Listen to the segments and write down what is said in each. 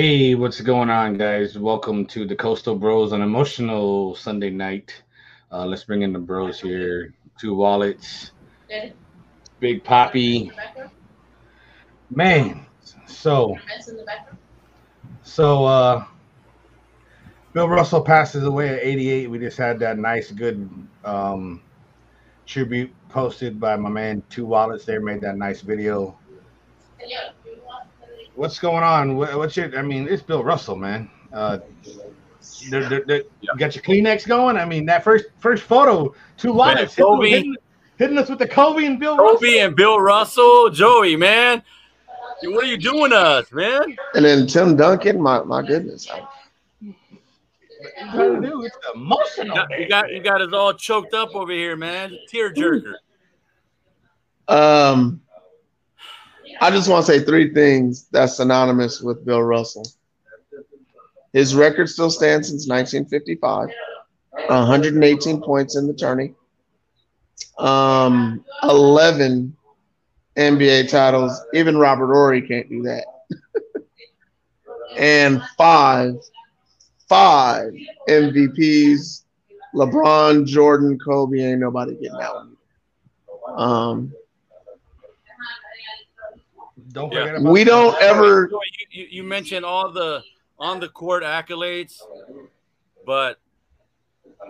Hey, what's going on, guys? Welcome to the Coastal Bros on emotional Sunday night. Uh, let's bring in the bros here. Two wallets, Big Poppy. Man, so so uh, Bill Russell passes away at 88. We just had that nice, good um, tribute posted by my man Two Wallets. There made that nice video what's going on? What's your? I mean, it's Bill Russell, man. Uh, they're, they're, they're, yeah. You got your Kleenex going. I mean, that first first photo, two lines, hitting, hitting, hitting, us with the Kobe and Bill. Kobe Russell. and Bill Russell, Joey, man. What are you doing to us, man? And then Tim Duncan, my my goodness. It's emotional. You got, you got, you got us all choked up over here, man. Tear jerker. Um, I just want to say three things that's synonymous with Bill Russell. His record still stands since 1955, 118 points in the tourney, um, 11 NBA titles. Even Robert Horry can't do that. and five, five MVPs. LeBron, Jordan, Kobe, ain't nobody getting that one. Um, don't forget yeah. we don't ever. You, you, mentioned all the on the court accolades, but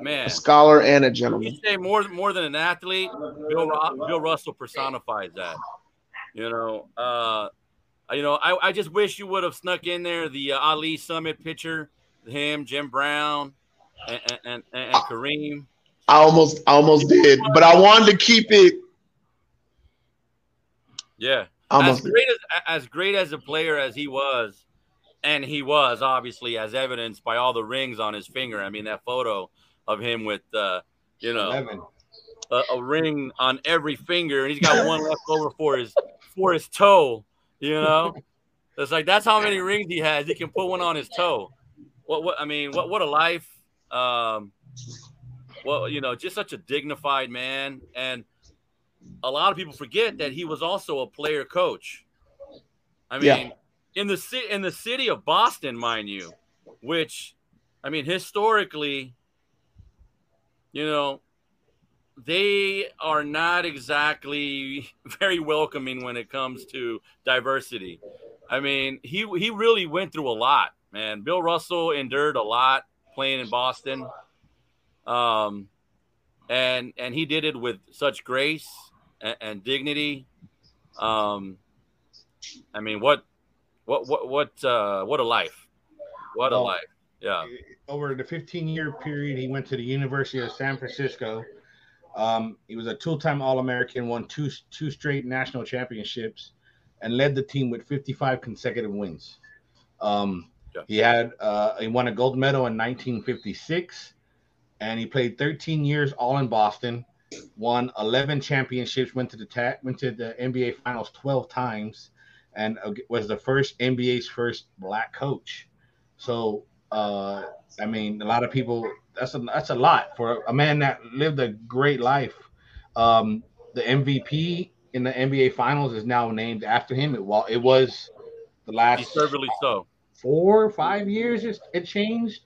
man, a scholar and a gentleman. You say more more than an athlete. Bill Bill Russell personifies that. You know, uh, you know, I, I just wish you would have snuck in there the uh, Ali Summit picture, him, Jim Brown, and and, and, and Kareem. I almost I almost did, but I wanted to keep it. Yeah, Almost. As great as as great as a player as he was, and he was obviously as evidenced by all the rings on his finger. I mean that photo of him with uh, you know a, a, ring on every finger, and he's got one left over for his for his toe. You know, it's like that's how many rings he has. He can put one on his toe. What what I mean, what what a life. Um, well, you know, just such a dignified man and a lot of people forget that he was also a player coach. I mean, yeah. in the city in the city of Boston, mind you, which I mean historically, you know, they are not exactly very welcoming when it comes to diversity. I mean, he he really went through a lot, man. Bill Russell endured a lot playing in Boston. Um and and he did it with such grace and, and dignity. Um, I mean, what, what, what, what, uh, what a life! What well, a life! Yeah. Over the 15 year period, he went to the University of San Francisco. Um, he was a two-time All-American, won two two straight national championships, and led the team with 55 consecutive wins. Um, yeah. He had uh, he won a gold medal in 1956, and he played 13 years all in Boston won 11 championships, went to the ta- went to the NBA Finals 12 times, and was the first NBA's first black coach. So, uh, I mean, a lot of people that's a that's a lot for a man that lived a great life. Um, the MVP in the NBA Finals is now named after him. It, well, it was the last deservedly so four or five years. It changed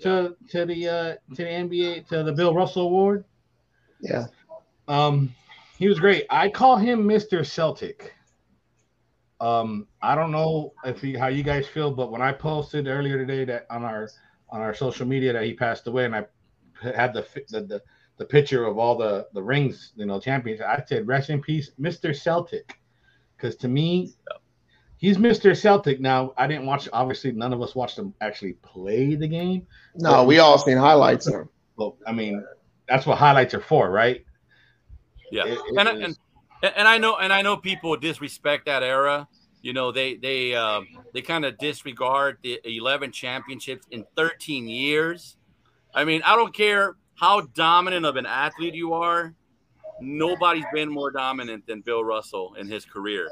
to to the uh, to the NBA to the Bill Russell Award. Yeah. Um, he was great. I call him Mr. Celtic. Um, I don't know if he, how you guys feel, but when I posted earlier today that on our on our social media that he passed away, and I had the the the, the picture of all the the rings, you know, champions. I said, "Rest in peace, Mr. Celtic," because to me, he's Mr. Celtic. Now, I didn't watch. Obviously, none of us watched him actually play the game. No, we all seen highlights of him. Well, I mean, that's what highlights are for, right? Yeah, it, it and, and and I know and I know people disrespect that era. You know, they they uh, they kind of disregard the 11 championships in 13 years. I mean, I don't care how dominant of an athlete you are. Nobody's been more dominant than Bill Russell in his career.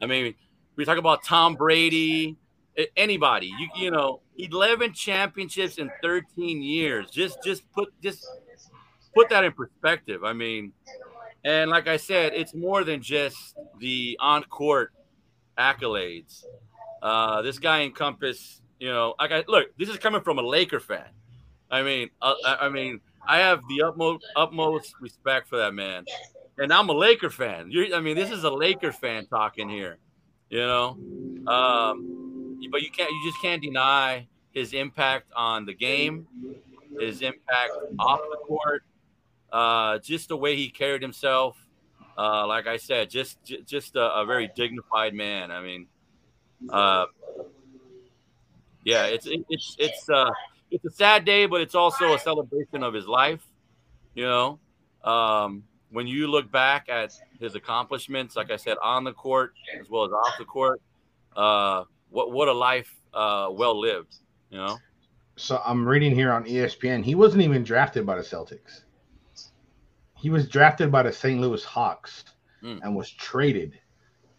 I mean, we talk about Tom Brady, anybody. You you know, 11 championships in 13 years. Just just put just put that in perspective. I mean, and like I said, it's more than just the on court accolades. Uh, this guy encompassed, you know, I got look. This is coming from a Laker fan. I mean, uh, I mean, I have the utmost utmost respect for that man, and I'm a Laker fan. You're, I mean, this is a Laker fan talking here, you know. Um, but you can't, you just can't deny his impact on the game, his impact off the court, uh, just the way he carried himself. Uh, like I said, just just a, a very dignified man. I mean, uh, yeah, it's it's it's uh, it's a sad day, but it's also a celebration of his life. You know, um, when you look back at his accomplishments, like I said, on the court as well as off the court, uh, what what a life uh, well lived. You know. So I'm reading here on ESPN. He wasn't even drafted by the Celtics. He was drafted by the St. Louis Hawks mm. and was traded.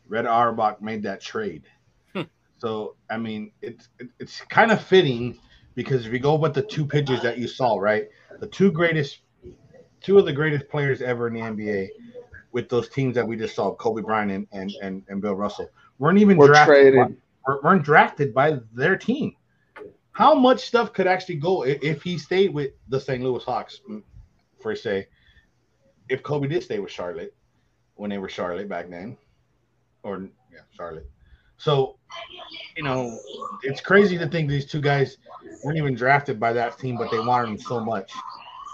Red Auerbach made that trade. Hmm. so I mean, it's it's kind of fitting because if you go with the two pitchers that you saw, right, the two greatest, two of the greatest players ever in the NBA, with those teams that we just saw, Kobe Bryant and and, and, and Bill Russell, weren't even We're drafted. By, weren't drafted by their team how much stuff could actually go if he stayed with the St. Louis Hawks, for say, if Kobe did stay with Charlotte when they were Charlotte back then, or yeah, Charlotte. So, you know, it's crazy to think these two guys weren't even drafted by that team, but they wanted them so much.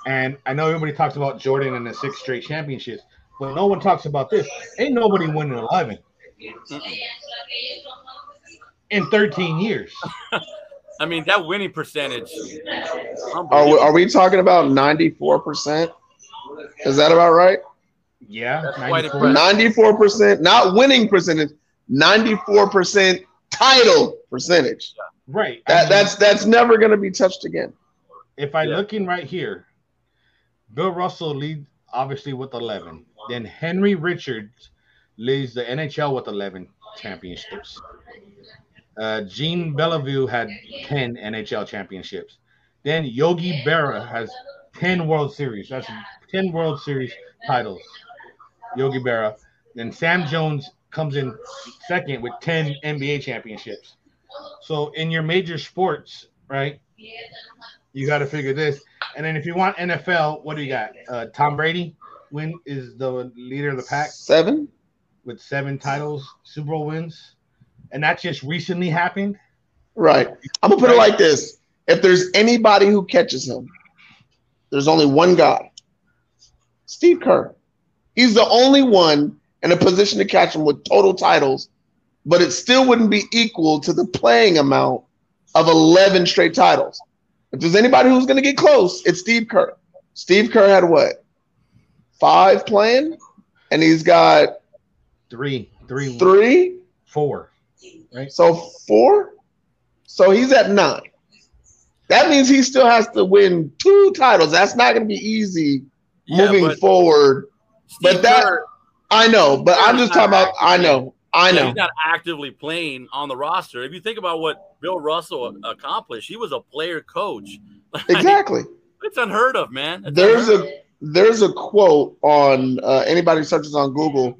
And I know everybody talks about Jordan and the six straight championships, but no one talks about this. Ain't nobody winning 11 in 13 years. I mean, that winning percentage. Are we, are we talking about 94%? Is that about right? Yeah. 94%, not winning percentage, 94% title percentage. Right. That, I mean, that's that's never going to be touched again. If I yeah. looking right here, Bill Russell leads obviously with 11. Then Henry Richards leads the NHL with 11 championships. Uh, Jean Béliveau had 10 NHL championships. Then Yogi Berra has 10 World Series. That's 10 World Series titles. Yogi Berra. Then Sam Jones comes in second with 10 NBA championships. So in your major sports, right? You got to figure this. And then if you want NFL, what do you got? Uh, Tom Brady win is the leader of the pack. Seven with seven titles, Super Bowl wins and that just recently happened. Right. I'm gonna put it like this: if there's anybody who catches him, there's only one guy, Steve Kerr. He's the only one in a position to catch him with total titles, but it still wouldn't be equal to the playing amount of 11 straight titles. If there's anybody who's going to get close, it's Steve Kerr. Steve Kerr had what? Five playing? And he's got three, three, three, four. Right. So four. So he's at nine. That means he still has to win two titles. That's not going to be easy yeah, moving but forward. Steve but that Kerr, I know. But I'm just talking about. I know. I know. He's not actively playing on the roster. If you think about what Bill Russell accomplished, he was a player coach. Exactly. it's unheard of, man. It's there's a there's a quote on uh, anybody searches on Google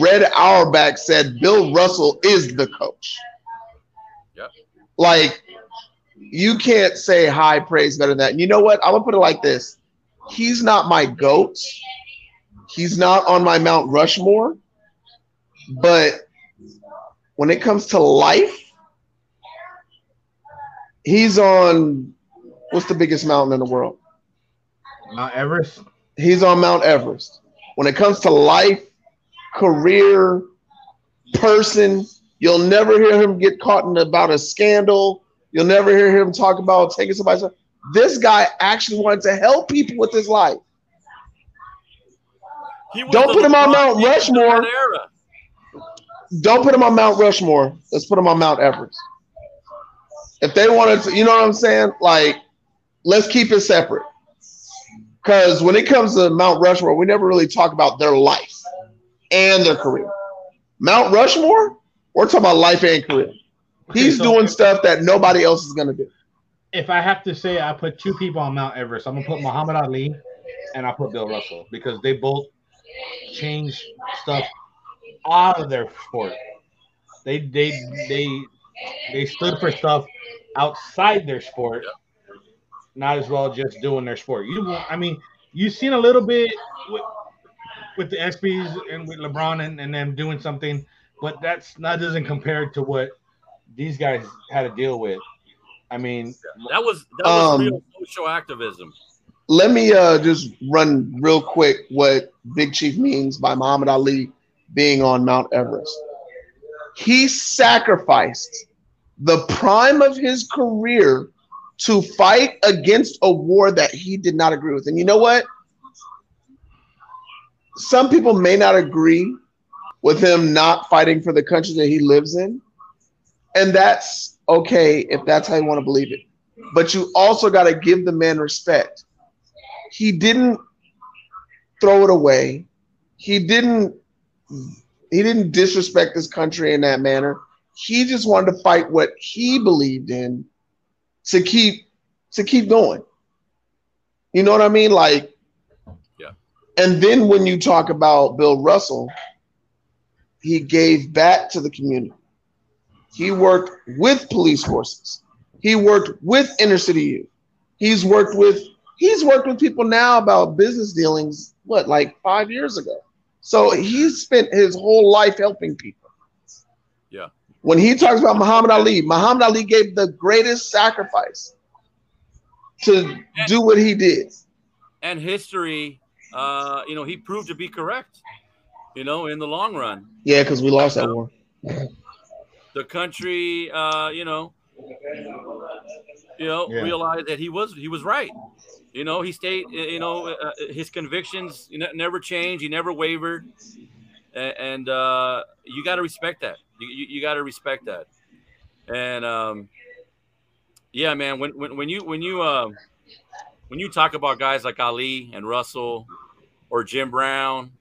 Red Auerbach said Bill Russell is the coach. Yep. Like, you can't say high praise better than that. And you know what? I'm gonna put it like this: He's not my goat. He's not on my Mount Rushmore. But when it comes to life, he's on what's the biggest mountain in the world? Mount Everest. He's on Mount Everest. When it comes to life, career person. You'll never hear him get caught in about a scandal. You'll never hear him talk about taking somebody's. life. This guy actually wanted to help people with his life. Don't put him on Mount Rushmore. Don't put him on Mount Rushmore. Let's put him on Mount Everest. If they wanted to, you know what I'm saying? Like, let's keep it separate. Because when it comes to Mount Rushmore, we never really talk about their life and their career. Mount Rushmore, we're talking about life and career. He's so doing stuff that nobody else is gonna do. If I have to say, I put two people on Mount Everest. I'm gonna put Muhammad Ali, and I put Bill Russell because they both change stuff out of their sport. They they they they stood for stuff outside their sport, not as well just doing their sport. You, I mean, you've seen a little bit with, with the ESPYS and with LeBron and, and them doing something, but that's not doesn't compare to what these guys had to deal with. I mean, that was that was um, real social activism. Let me uh, just run real quick what Big Chief means by Muhammad Ali being on Mount Everest. He sacrificed the prime of his career to fight against a war that he did not agree with. And you know what? Some people may not agree with him not fighting for the country that he lives in. And that's okay if that's how you want to believe it. But you also got to give the man respect. He didn't throw it away. He didn't he didn't disrespect this country in that manner. He just wanted to fight what he believed in to keep to keep going. You know what I mean? Like yeah. And then when you talk about Bill Russell, he gave back to the community. He worked with police forces. He worked with inner city youth. He's worked with he's worked with people now about business dealings. What like five years ago? So he's spent his whole life helping people. Yeah. When he talks about Muhammad Ali, Muhammad Ali gave the greatest sacrifice to and, do what he did. And history, uh, you know, he proved to be correct. You know, in the long run. Yeah, because we lost that war the country, uh, you know, you know, yeah. realized that he was he was right. You know, he stayed. You know, uh, uh his convictions never changed. He never wavered, and, and uh, you got to respect that. You, you, you got to respect that. And um, yeah, man, when, when when you when you uh, when you talk about guys like Ali and Russell or Jim Brown,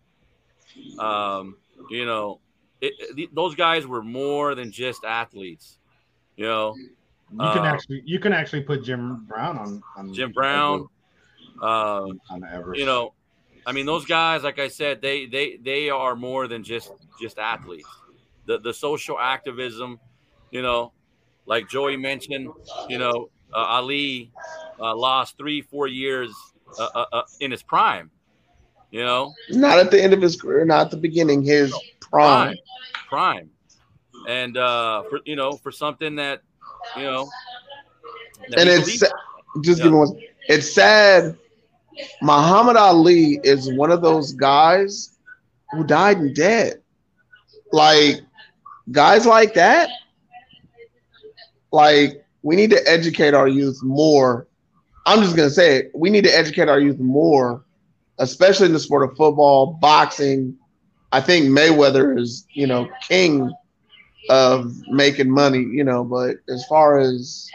um, you know, it, those guys were more than just athletes. You know, you can uh, actually you can actually put Jim Brown on, on Jim Brown uh, on Everest. You know, I mean those guys, like I said, they they they are more than just just athletes. The the social activism, you know, like Joey mentioned, you know, uh, Ali uh, lost three four years uh, in his prime. You know, not at the end of his career, not at the beginning. His prime, prime, and uh, for you know, for something that you know, and it's just yeah. give me one. It's sad. Muhammad Ali is one of those guys who died and dead. Like guys like that, like we need to educate our youth more. I'm just gonna say it. We need to educate our youth more, especially in the sport of football, boxing, I think Mayweather is, you know, king of making money, you know, but as far as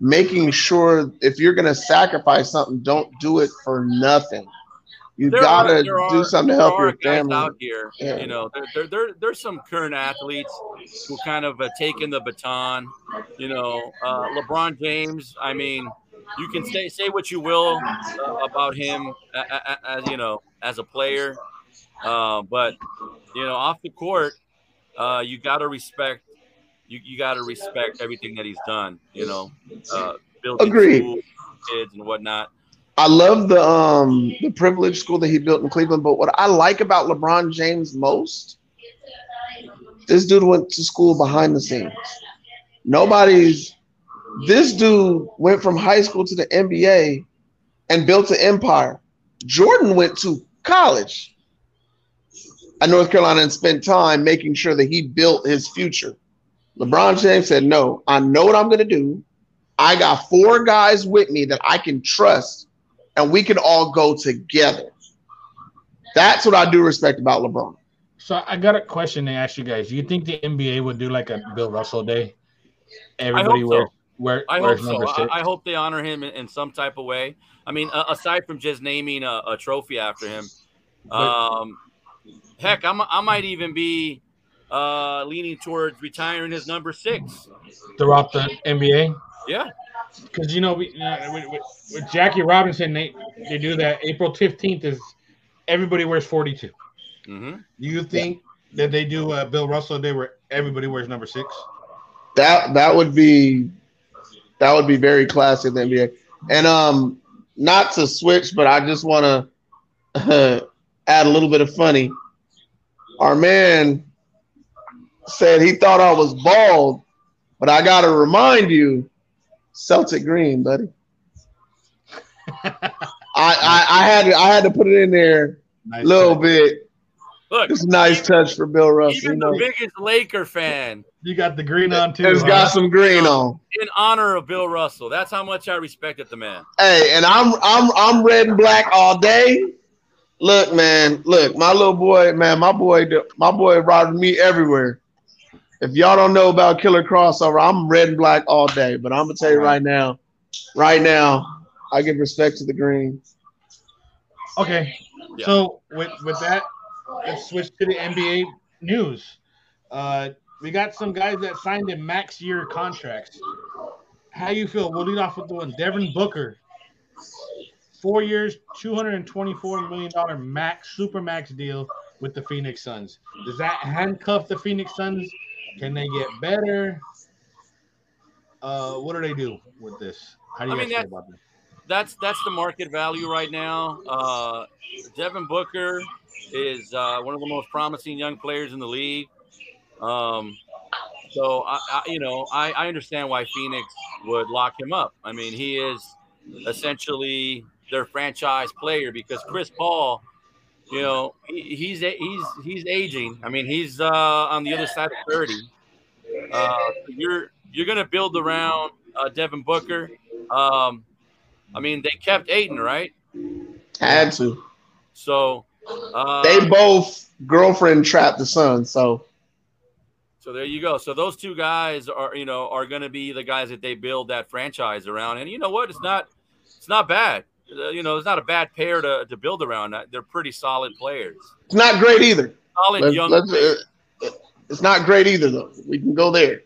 making sure if you're going to sacrifice something, don't do it for nothing. You there gotta are, do something to help your family. Out here, yeah. you know, there, there, there, there's some current athletes who kind of uh, taken the baton. You know, uh, LeBron James. I mean, you can say say what you will uh, about him as you know as a player. Uh, but you know, off the court, uh, you got to respect. You, you got to respect everything that he's done. You know, uh, building Agreed. kids and whatnot. I love the um the privileged school that he built in Cleveland. But what I like about LeBron James most, this dude went to school behind the scenes. Nobody's. This dude went from high school to the NBA and built an empire. Jordan went to college at North Carolina and spent time making sure that he built his future. LeBron James said, No, I know what I'm going to do. I got four guys with me that I can trust, and we can all go together. That's what I do respect about LeBron. So I got a question to ask you guys. Do you think the NBA would do like a Bill Russell day? Everybody wears, so. wear, I hope so. I, I, hope they honor him in, in, some type of way. I mean, uh, aside from just naming a, a trophy after him, um, Heck, I'm, I might even be uh, leaning towards retiring his number six throughout the NBA. Yeah, because you know, we, uh, with, with, with, Jackie Robinson, they they do that. April fifteenth is everybody wears forty two. mm mm-hmm. Do you think yeah. that they do uh, Bill Russell Day where everybody wears number six? That that would be that would be very classy in the NBA. And um, not to switch, but I just want to uh, add a little bit of funny. Our man said he thought I was bald, but I got to remind you, Celtic green, buddy. I, I, I had to, I had to put it in there a nice little touch. bit. Look, it's a nice touch for Bill Russell. Even the biggest Laker fan. You got the green on too. It's huh? got some green on. In honor of Bill Russell. That's how much I respected the man. Hey, and I'm I'm I'm red and black all day. Look, man, look, my little boy, man, my boy, my boy riding me everywhere. If y'all don't know about Killer Crossover, I'm red and black all day. But I'm gonna tell you right now, right now, I give respect to the green. Okay, yeah. so with with that, let's switch to the NBA news. Uh, we got some guys that signed in max year contracts. How you feel? We'll lead off with the one. Devin Booker, four years, two hundred and twenty-four million dollar max super max deal with the Phoenix Suns. Does that handcuff the Phoenix Suns? Can they get better? Uh, what do they do with this? How do you I guys mean, feel about this? That's that's the market value right now. Uh, Devin Booker is uh, one of the most promising young players in the league. Um, so I, I, you know, I, I understand why Phoenix would lock him up. I mean, he is essentially their franchise player because Chris Paul, you know, he, he's he's he's aging. I mean, he's uh, on the other side of thirty. Uh, you're you're gonna build around uh, Devin Booker. Um, I mean, they kept Ayton, right? Had to. So uh, they both girlfriend trapped the son. So so there you go. So those two guys are, you know, are going to be the guys that they build that franchise around. And you know what? It's not, it's not bad. Uh, you know, it's not a bad pair to, to build around. They're pretty solid players. It's not great either. Solid let's, young. Let's, uh, it's not great either, though. We can go there.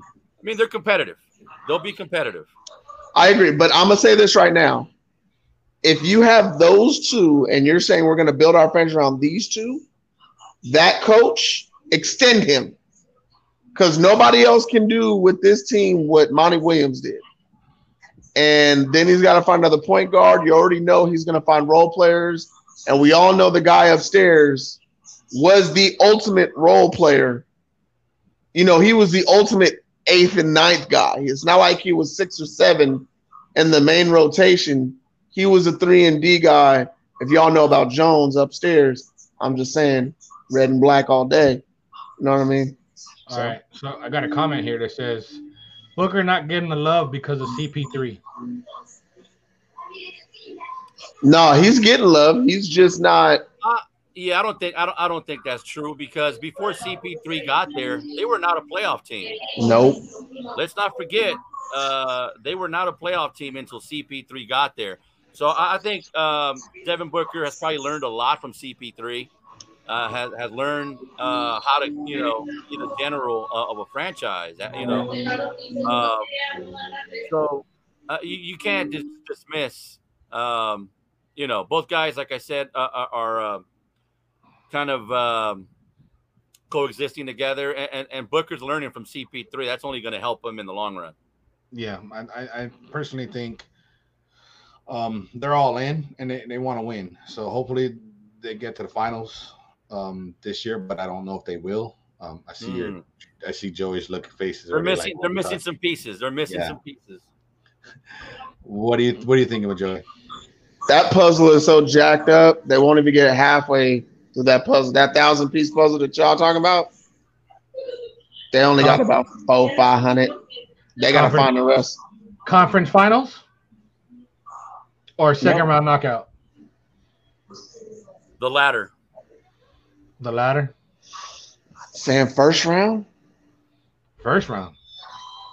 I mean, they're competitive. They'll be competitive. I agree, but I'm gonna say this right now. If you have those two, and you're saying we're gonna build our franchise around these two, that coach extend him because nobody else can do with this team what Monty Williams did. And then he's got to find another point guard. You already know he's going to find role players. And we all know the guy upstairs was the ultimate role player. You know, he was the ultimate eighth and ninth guy. It's not like he was six or seven in the main rotation. He was a three and D guy. If y'all know about Jones upstairs, I'm just saying red and black all day. You know what I mean? All so. right. So I got a comment here that says Booker not getting the love because of CP3. No, he's getting love. He's just not. Uh, yeah, I don't think I don't I don't think that's true because before CP3 got there, they were not a playoff team. Nope. Let's not forget, uh, they were not a playoff team until CP3 got there. So I, I think um, Devin Booker has probably learned a lot from CP3 uh, has, has learned uh, how to, you know, be the general uh, of a franchise, uh, you know. Um, so uh, you, you can't dis- dismiss, um, you know, both guys, like I said, uh, are, are kind of um, coexisting together. And, and, and, Booker's learning from CP3. That's only going to help him in the long run. Yeah, I, I personally think um, they're all in and they, they want to win. So hopefully they get to the finals um, this year, but I don't know if they will. Um, I see mm. your, I see Joey's looking faces. They're missing. Like, they're missing some pieces. They're missing yeah. some pieces. What do you What do you think of Joey? That puzzle is so jacked up. They won't even get halfway to that puzzle. That thousand piece puzzle that y'all talking about. They only got about four, five hundred. They got to find the rest. Conference finals or second round knockout. The latter. The latter. Saying first round. First round.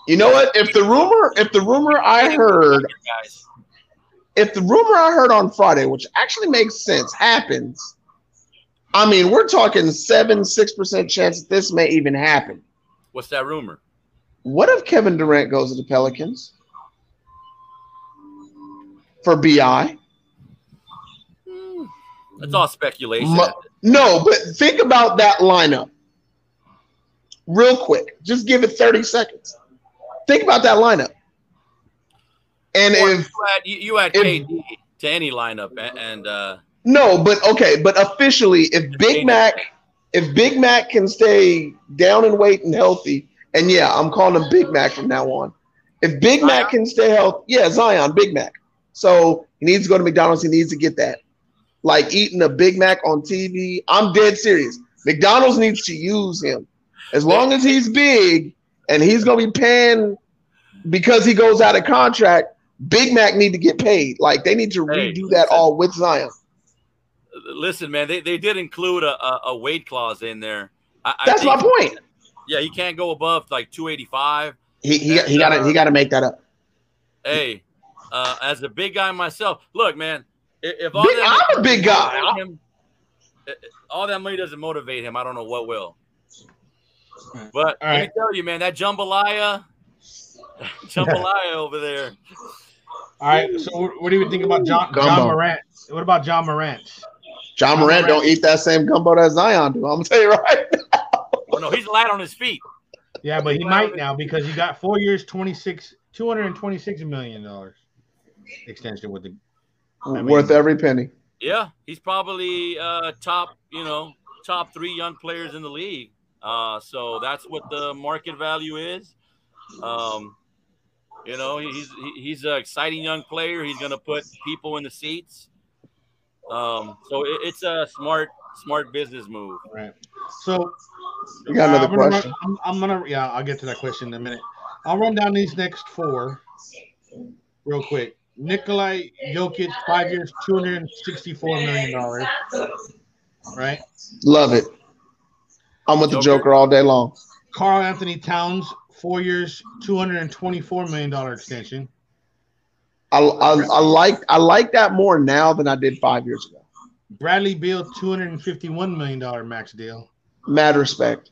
You know what? If the rumor, if the rumor I heard, if the rumor I heard on Friday, which actually makes sense, happens, I mean, we're talking seven, six percent chance that this may even happen. What's that rumor? What if Kevin Durant goes to the Pelicans for BI? Hmm. That's all speculation. No, but think about that lineup. real quick. Just give it 30 seconds. Think about that lineup. And or if you add, you add if, KD to any lineup, and uh, no, but okay, but officially, if Big Mac, if Big Mac can stay down and weight and healthy, and yeah, I'm calling him Big Mac from now on. If Big Zion? Mac can stay healthy, yeah, Zion, Big Mac. So he needs to go to McDonald's. He needs to get that. Like eating a Big Mac on TV. I'm dead serious. McDonald's needs to use him. As long as he's big and he's gonna be paying because he goes out of contract, Big Mac need to get paid. Like they need to hey, redo that all with Zion. Listen, man, they, they did include a, a, a weight clause in there. I, That's I my point. Yeah, he can't go above like 285. He he, he got to he got to make that up. Hey, uh, as a big guy myself, look, man, if all big, I'm a big guy. Him, all that money doesn't motivate him. I don't know what will. But all let right. me tell you, man, that jambalaya, jambalaya over there. All right. So, what do you think about John, Ja Morant? What about John Morant? John Morant don't eat that same gumbo that Zion do. I'm gonna tell you right. oh no, he's light on his feet. Yeah, but he might now because he got four years, 26, 226 million dollars extension with the I mean, worth every penny. Yeah, he's probably uh, top, you know, top three young players in the league. Uh, so that's what the market value is. Um, you know, he's he's an exciting young player. He's going to put people in the seats. Um, so it, it's a smart smart business move. Right. So you got another uh, I'm question? Gonna, I'm, I'm, gonna yeah, I'll get to that question in a minute. I'll run down these next four real quick. Nikolai Jokic, five years, two hundred and sixty-four million dollars. Right. Love it. I'm with Joker. the Joker all day long. Karl-Anthony Towns, four years, two hundred and twenty-four million dollar extension. I, I, I like I like that more now than I did five years ago. Bradley Beal, two hundred and fifty-one million dollar max deal. Mad respect.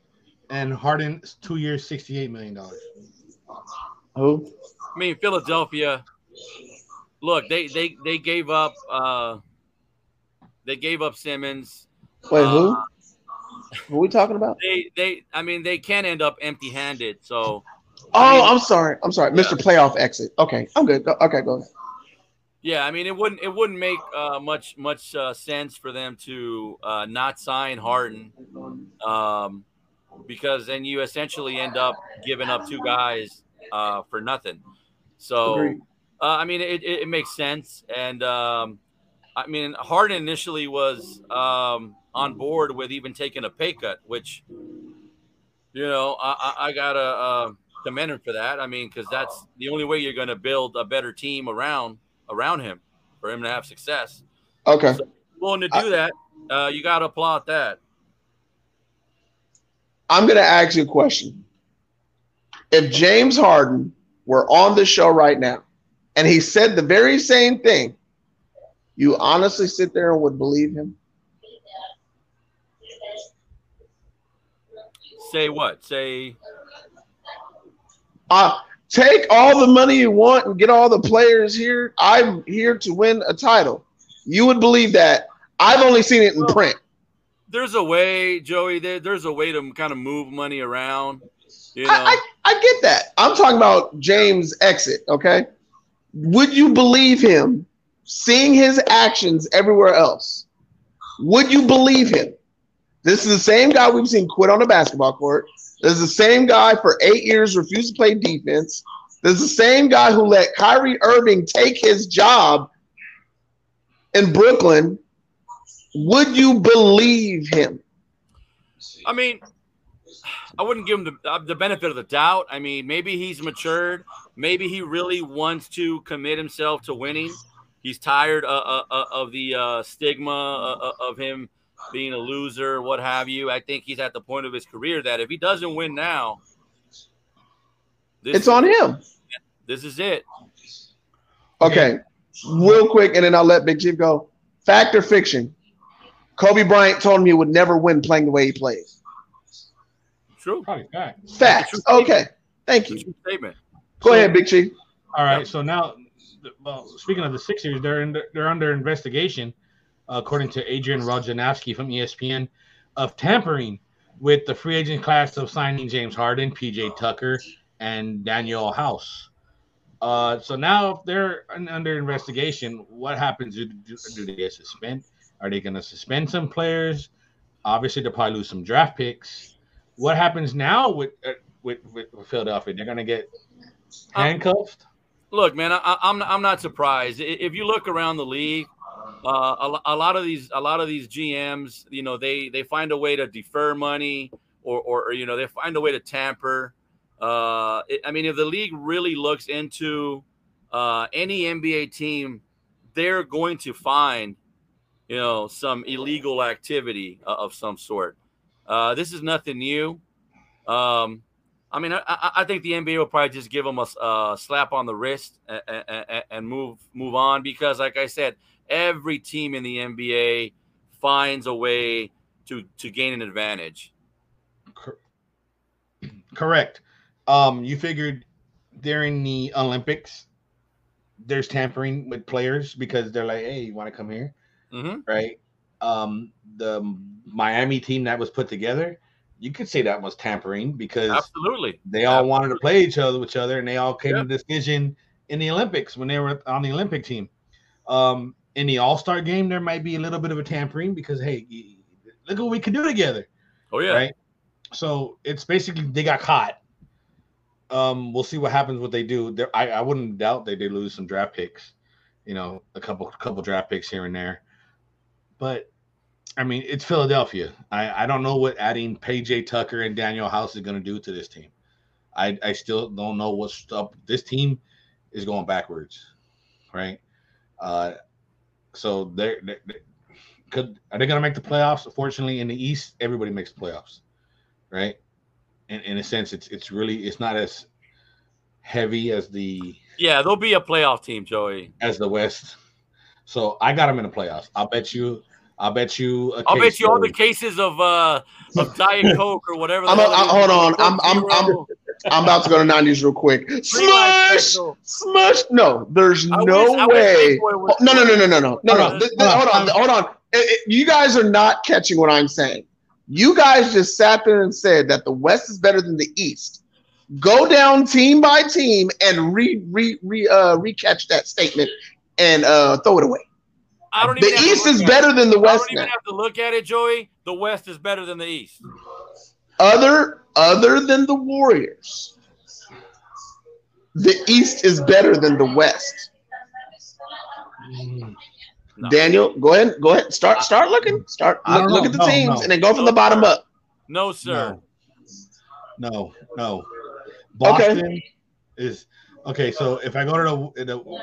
And Harden, two years, sixty-eight million dollars. Who? I mean, Philadelphia look, they they they gave up. Uh, they gave up Simmons. Wait, who? Uh, who are we talking about? They they. I mean, they can end up empty-handed. So. Oh, I mean, I'm sorry. I'm sorry, yeah. Mr. Playoff exit. Okay, I'm good. Okay, go ahead. Yeah, I mean, it wouldn't it wouldn't make uh, much much uh, sense for them to uh, not sign Harden, um, because then you essentially end up giving up two guys uh, for nothing. So. Agreed. Uh, I mean, it, it, it, makes sense. And um, I mean, Harden initially was um, on board with even taking a pay cut, which, you know, I, I got to uh, commend him for that. I mean, because that's the only way you're going to build a better team around around him for him to have success. Okay. So, willing to do that, uh, you got to applaud that. I'm going to ask you a question. If James Harden were on the show right now, and he said the very same thing, you honestly sit there and would believe him? Say what? Say uh take all the money you want and get all the players here. I'm here to win a title. You would believe that. I've only seen it in well, print. There's a way, Joey. There, there's a way to kind of move money around. You know? I, I, I get that. I'm talking about James' exit, okay? Would you believe him seeing his actions everywhere else? Would you believe him? This is the same guy we've seen quit on a basketball court. This is the same guy for eight years refused to play defense. This is the same guy who let Kyrie Irving take his job in Brooklyn. Would you believe him? I mean, I wouldn't give him the, the benefit of the doubt. I mean, maybe he's matured. Maybe he really wants to commit himself to winning. He's tired uh, uh, uh of the uh, stigma uh, of him being a loser, what have you. I think he's at the point of his career that if he doesn't win now, it's on him. This is it. Okay, real quick, and then I'll let Big Chief go. Fact or fiction? Kobe Bryant told me he would never win playing the way he plays. True. Probably fact. Facts. Okay. Thank you. Statement. Go so, ahead, Big Chief. All right. So now, well, speaking of the Sixers, they're in, they're under investigation, uh, according to Adrian Wojnarowski from ESPN, of tampering with the free agent class of signing James Harden, PJ Tucker, and Danuel House. Uh, so now if they're under investigation, what happens? Do, do, do they get suspended? Are they going to suspend some players? Obviously, they'll probably lose some draft picks. What happens now with uh, with, with, Philadelphia? They're going to get handcuffed. Um, look, man, I, I'm I'm not surprised. If you look around the league, uh, a, a, lot of these a lot of these GMs, you know, they they find a way to defer money or or, or you know they find a way to tamper. Uh, it, I mean, if the league really looks into uh, any NBA team, they're going to find you know some illegal activity of some sort. Uh, this is nothing new. Um, I mean, I, I, think the NBA will probably just give them a, a slap on the wrist and, and, and, move move on because, like I said, every team in the NBA finds a way to to gain an advantage. Correct. Um, you figured during the Olympics, there's tampering with players because they're like, "Hey, you want to come here?" Mm-hmm. Right. Um, the Miami team that was put together, you could say that was tampering because absolutely they all absolutely. wanted to play each other with each other, and they all came yep. to decision in the Olympics when they were on the Olympic team. Um, in the All Star game, there might be a little bit of a tampering because hey, look what we can do together. Oh yeah, right. So it's basically they got caught. Um, we'll see what happens. What they do. There, I, I wouldn't doubt they did lose some draft picks. You know, a couple couple draft picks here and there. But I mean, it's Philadelphia. I, I don't know what adding PJ Tucker and Danuel House is going to do to this team. I, I still don't know what's up. This team is going backwards, right? Uh, so they're, they could are they going to make the playoffs? Fortunately, in the East, everybody makes the playoffs, right? In, in a sense, it's it's really it's not as heavy as the yeah. They'll be a playoff team, Joey, as the West. So I got them in the playoffs. I'll bet you. I'll bet you. I'll bet you all the cases of uh of Diet Coke or whatever. I'm a, I, hold on. I'm I'm, I'm I'm about to go to 90s real quick. Smush, smush. No, there's I no wish, way. Oh, no, no, no, no, no, no, no, no. hold on, hold on. It, it, you guys are not catching what I'm saying. You guys just sat there and said that the West is better than the East. Go down team by team and re re re uh recatch that statement and uh throw it away. I don't the East is better than the West. I don't even now. have to look at it, Joey. The West is better than the East. Other other than the Warriors, the East is better than the West. No. Daniel, go ahead. Go ahead. Start. Start looking. Start. Look, look at the no, teams, no. and then go from the bottom up. No, sir. No, no. Boston okay. is okay. So if I go to the, the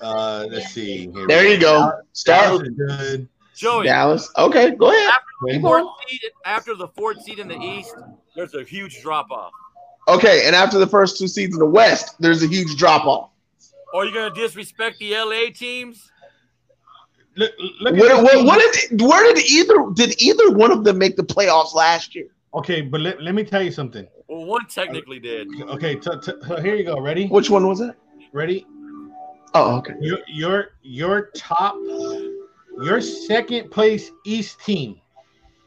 uh, let's see. Here there you go. Start. Good. Joey. Dallas. Okay, go ahead. After the, fourth seed, after the fourth seed in the East, there's a huge drop off. Okay, and after the first two seeds in the West, there's a huge drop off. Are you going to disrespect the LA teams? Look, look what, what, what did, where did either did either one of them make the playoffs last year? Okay, but let, let me tell you something. Well, one technically did. Okay, t- t- here you go. Ready? Which one was it? Ready? Oh, okay. Your your your top your second place East team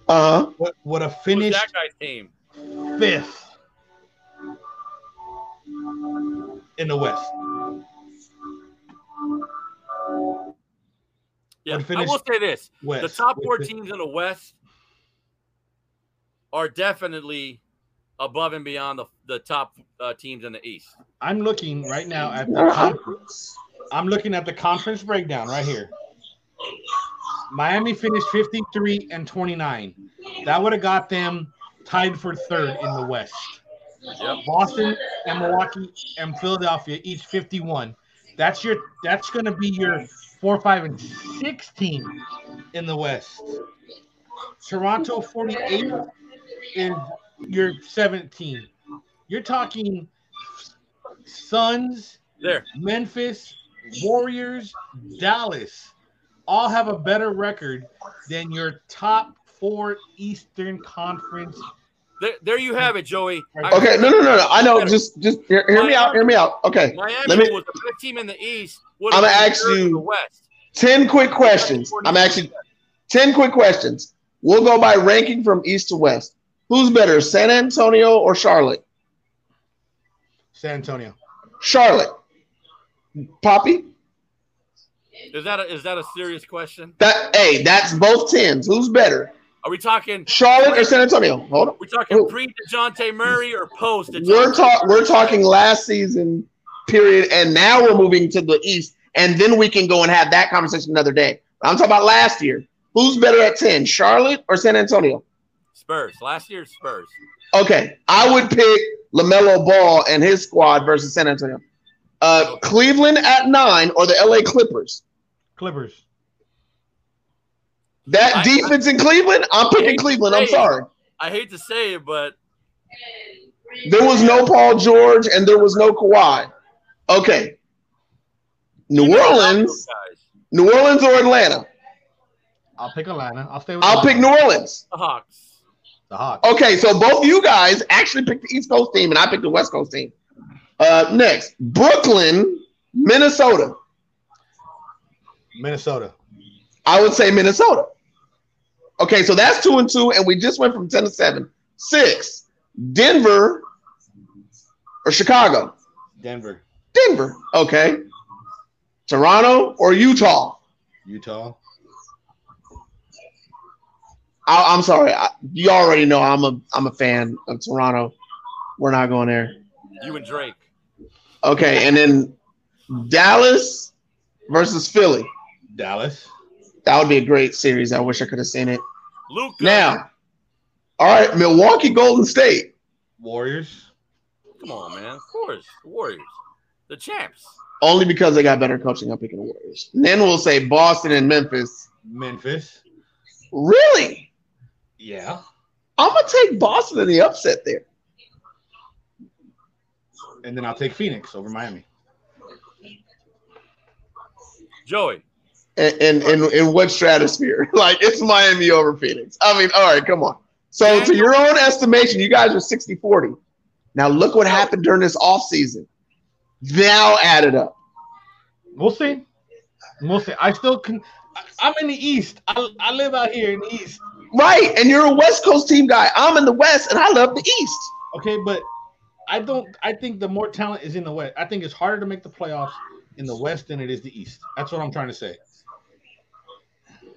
uh-huh. would, would have finished that guy's team fifth in the West. Yeah, I will say this: West. the top four teams in the West are definitely above and beyond the, the top uh, teams in the East. I'm looking right now at the conference. I'm looking at the conference breakdown right here. Miami finished 53 and 29. That would have got them tied for third in the West. Yep. Boston and Milwaukee and Philadelphia each 51. That's your that's going to be your 4, 5 and 6 team in the West. Toronto 48 is your 17. You're talking Suns, there. Memphis, Warriors, Dallas all have a better record than your top four Eastern Conference. There, there you have it, Joey. Okay, no, no, no, no. I know. Just, just hear, hear me out. Hear me out. Okay, Miami Let me, was the best team in the East. I'm gonna ask you West. ten quick questions. I'm actually ten quick questions. We'll go by ranking from East to West. Who's better, San Antonio or Charlotte? San Antonio. Charlotte. Poppy? Is that a, is that a serious question? That hey, that's both tens. Who's better? Are we talking Charlotte or San Antonio? Hold on. We're talking pre Dejounte Murray or post. We're talking. We're talking last season period, and now we're moving to the East, and then we can go and have that conversation another day. I'm talking about last year. Who's better at ten, Charlotte or San Antonio? Spurs. Last year's Spurs. Okay, I would pick LaMelo Ball and his squad versus San Antonio. Uh, Cleveland at nine or the LA Clippers? Clippers. That I, defense I, in Cleveland, I'm picking Cleveland. I'm sorry. I hate to say it, but there was no Paul George and there was no Kawhi. Okay. New Orleans, New Orleans or Atlanta? I'll pick Atlanta. I'll stay with. I'll pick New Orleans. The Hawks. The Hawks. Okay, so both you guys actually picked the East Coast team, and I picked the West Coast team. Uh, next, Brooklyn, Minnesota. Minnesota. I would say Minnesota. Okay, so that's two and two, and we just went from 10 to 7. Six, Denver or Chicago? Denver. Denver. Okay. Toronto or Utah? Utah. I, am sorry. I, you already know I'm a I'm a fan of Toronto. We're not going there. You and Drake. Okay, and then Dallas versus Philly. Dallas. That would be a great series. I wish I could have seen it. Luke. Now, all right, Milwaukee Golden State. Warriors. Come on, man. Of course. the Warriors. The champs. Only because they got better coaching, I'm picking the Warriors. And then we'll say Boston and Memphis. Memphis. Really? Yeah. I'm gonna take Boston in the upset there. And then I'll take Phoenix over Miami. Joey in in in what stratosphere? like it's Miami over Phoenix. I mean, all right, come on. So to your own estimation, you guys are 60-40. Now look what happened during this offseason. Now add it up. We'll see. We'll see. I still can I'm in the East. I, I live out here in the East. Right. And you're a West Coast team guy. I'm in the West and I love the East. Okay, but I don't I think the more talent is in the West. I think it's harder to make the playoffs in the West than it is the East. That's what I'm trying to say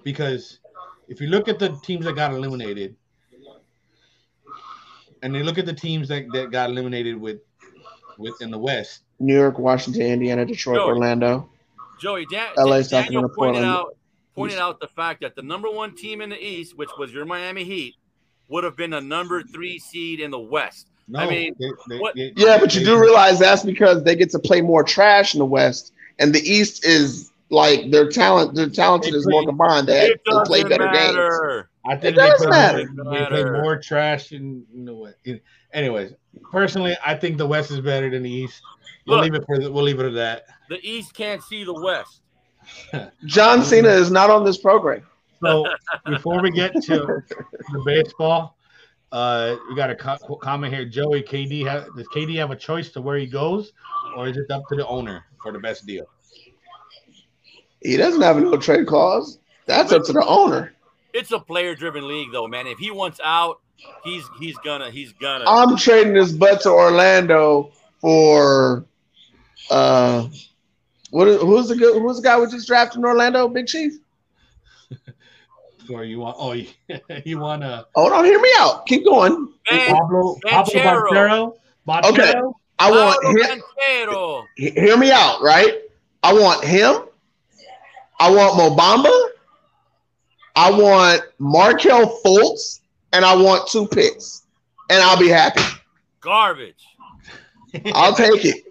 because if you look at the teams that got eliminated, and you look at the teams that, that got eliminated with with in the West, New York, Washington, Indiana, Detroit, Joey, Orlando, Joey, Dan, LA, Daniel pointed out pointed out the fact that the number one team in the East, which was your Miami Heat, would have been a number three seed in the West. No, I mean, they, they, what, they, yeah, but you do realize that's because they get to play more trash in the West, and the East is like their talent, their talented is more combined. They, they play better matter. games. I think it does they play, More, they play more trash in, in the West. Anyways, personally, I think the West is better than the East. We'll Look, leave it for the, we'll leave it at that. The East can't see the West. John Cena is not on this program. So before we get to the baseball, uh, we got a co- comment here. Joey, KD have, does KD have a choice to where he goes, or is it up to the owner for the best deal? He doesn't have a no trade clause. That's up to the owner. It's a player driven league though, man. If he wants out, he's he's gonna he's gonna I'm trading his butt to Orlando for uh what is, who's the good who's the guy we just drafted in Orlando, Big Chief? For you want oh you want to hold on, hear me out. Keep going. Pablo, Pablo Okay. I want him. Hear me out, right? I want him I want Mo Bamba. I want Markelle Fultz, and I want two picks, and I'll be happy. Garbage. I'll take it.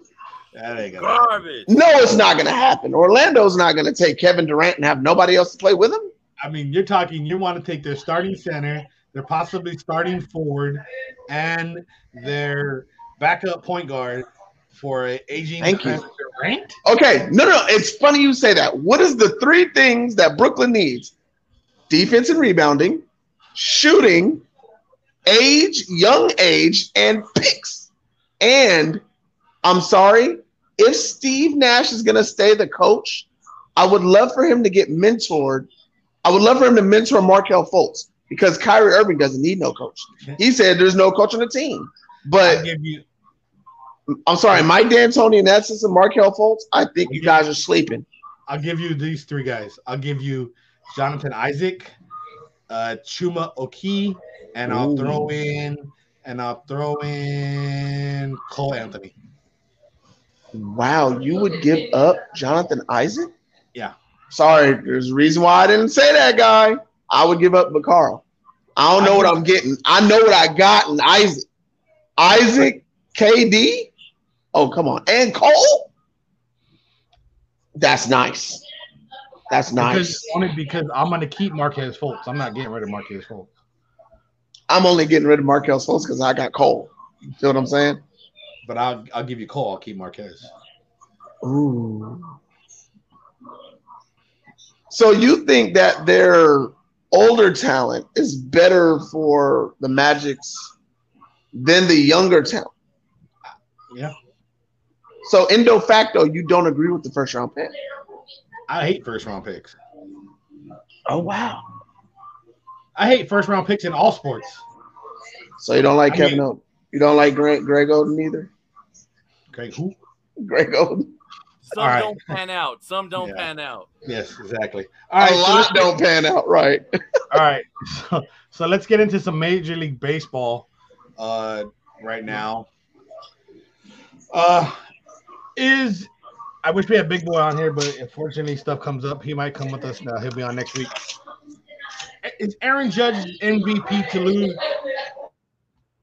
That ain't gonna Garbage. No, it's not going to happen. Orlando's not going to take Kevin Durant and have nobody else to play with him. I mean, you're talking. You want to take their starting center, their possibly starting forward, and their backup point guard for an aging Thank you. Durant? Okay, no, no, it's funny you say that. What is the three things that Brooklyn needs? Defense and rebounding, shooting, age, young age, and picks. And I'm sorry, if Steve Nash is going to stay the coach, I would love for him to get mentored. I would love for him to mentor Markelle Fultz. because Kyrie Irving doesn't need no coach. He said there's no coach on the team. But you, I'm sorry, Mike D'Antoni and that system, Markelle Fultz, I think you guys are sleeping. I'll give you these three guys. I'll give you Jonathan Isaac, uh, Chuma Okeke, and I'll Ooh. throw in and I'll throw in Cole Anthony. Wow, you would give up Jonathan Isaac? Yeah. Sorry, there's a reason why I didn't say that, guy. I would give up McCarl. I don't know I what I'm getting. I know what I got in Isaac. Isaac, KD. Oh, come on. And Cole. That's nice. That's nice. Because, only because I'm going to keep Marquez Fultz. I'm not getting rid of Marquez Fultz. I'm only getting rid of Markelle Fultz because I got Cole. You see what I'm saying? But I'll I'll give you Cole. I'll keep Marquez. Ooh. So you think that their older talent is better for the Magics than the younger talent? Yeah. So in de facto, you don't agree with the first round pick. I hate first round picks. Oh wow. I hate first round picks in all sports. So you don't like I Kevin mean, Oden? You don't like Greg, Greg Oden either? Greg who? Greg Oden. Some right. don't pan out. Some don't yeah. pan out. Yes, exactly. All right, a lot so don't pan out, right? all right. So, so let's get into some Major League Baseball uh, right now. Uh, is I wish we had Big Boy on here, but unfortunately, stuff comes up. He might come with us. Now. He'll be on next week. Is Aaron Judge MVP to lose?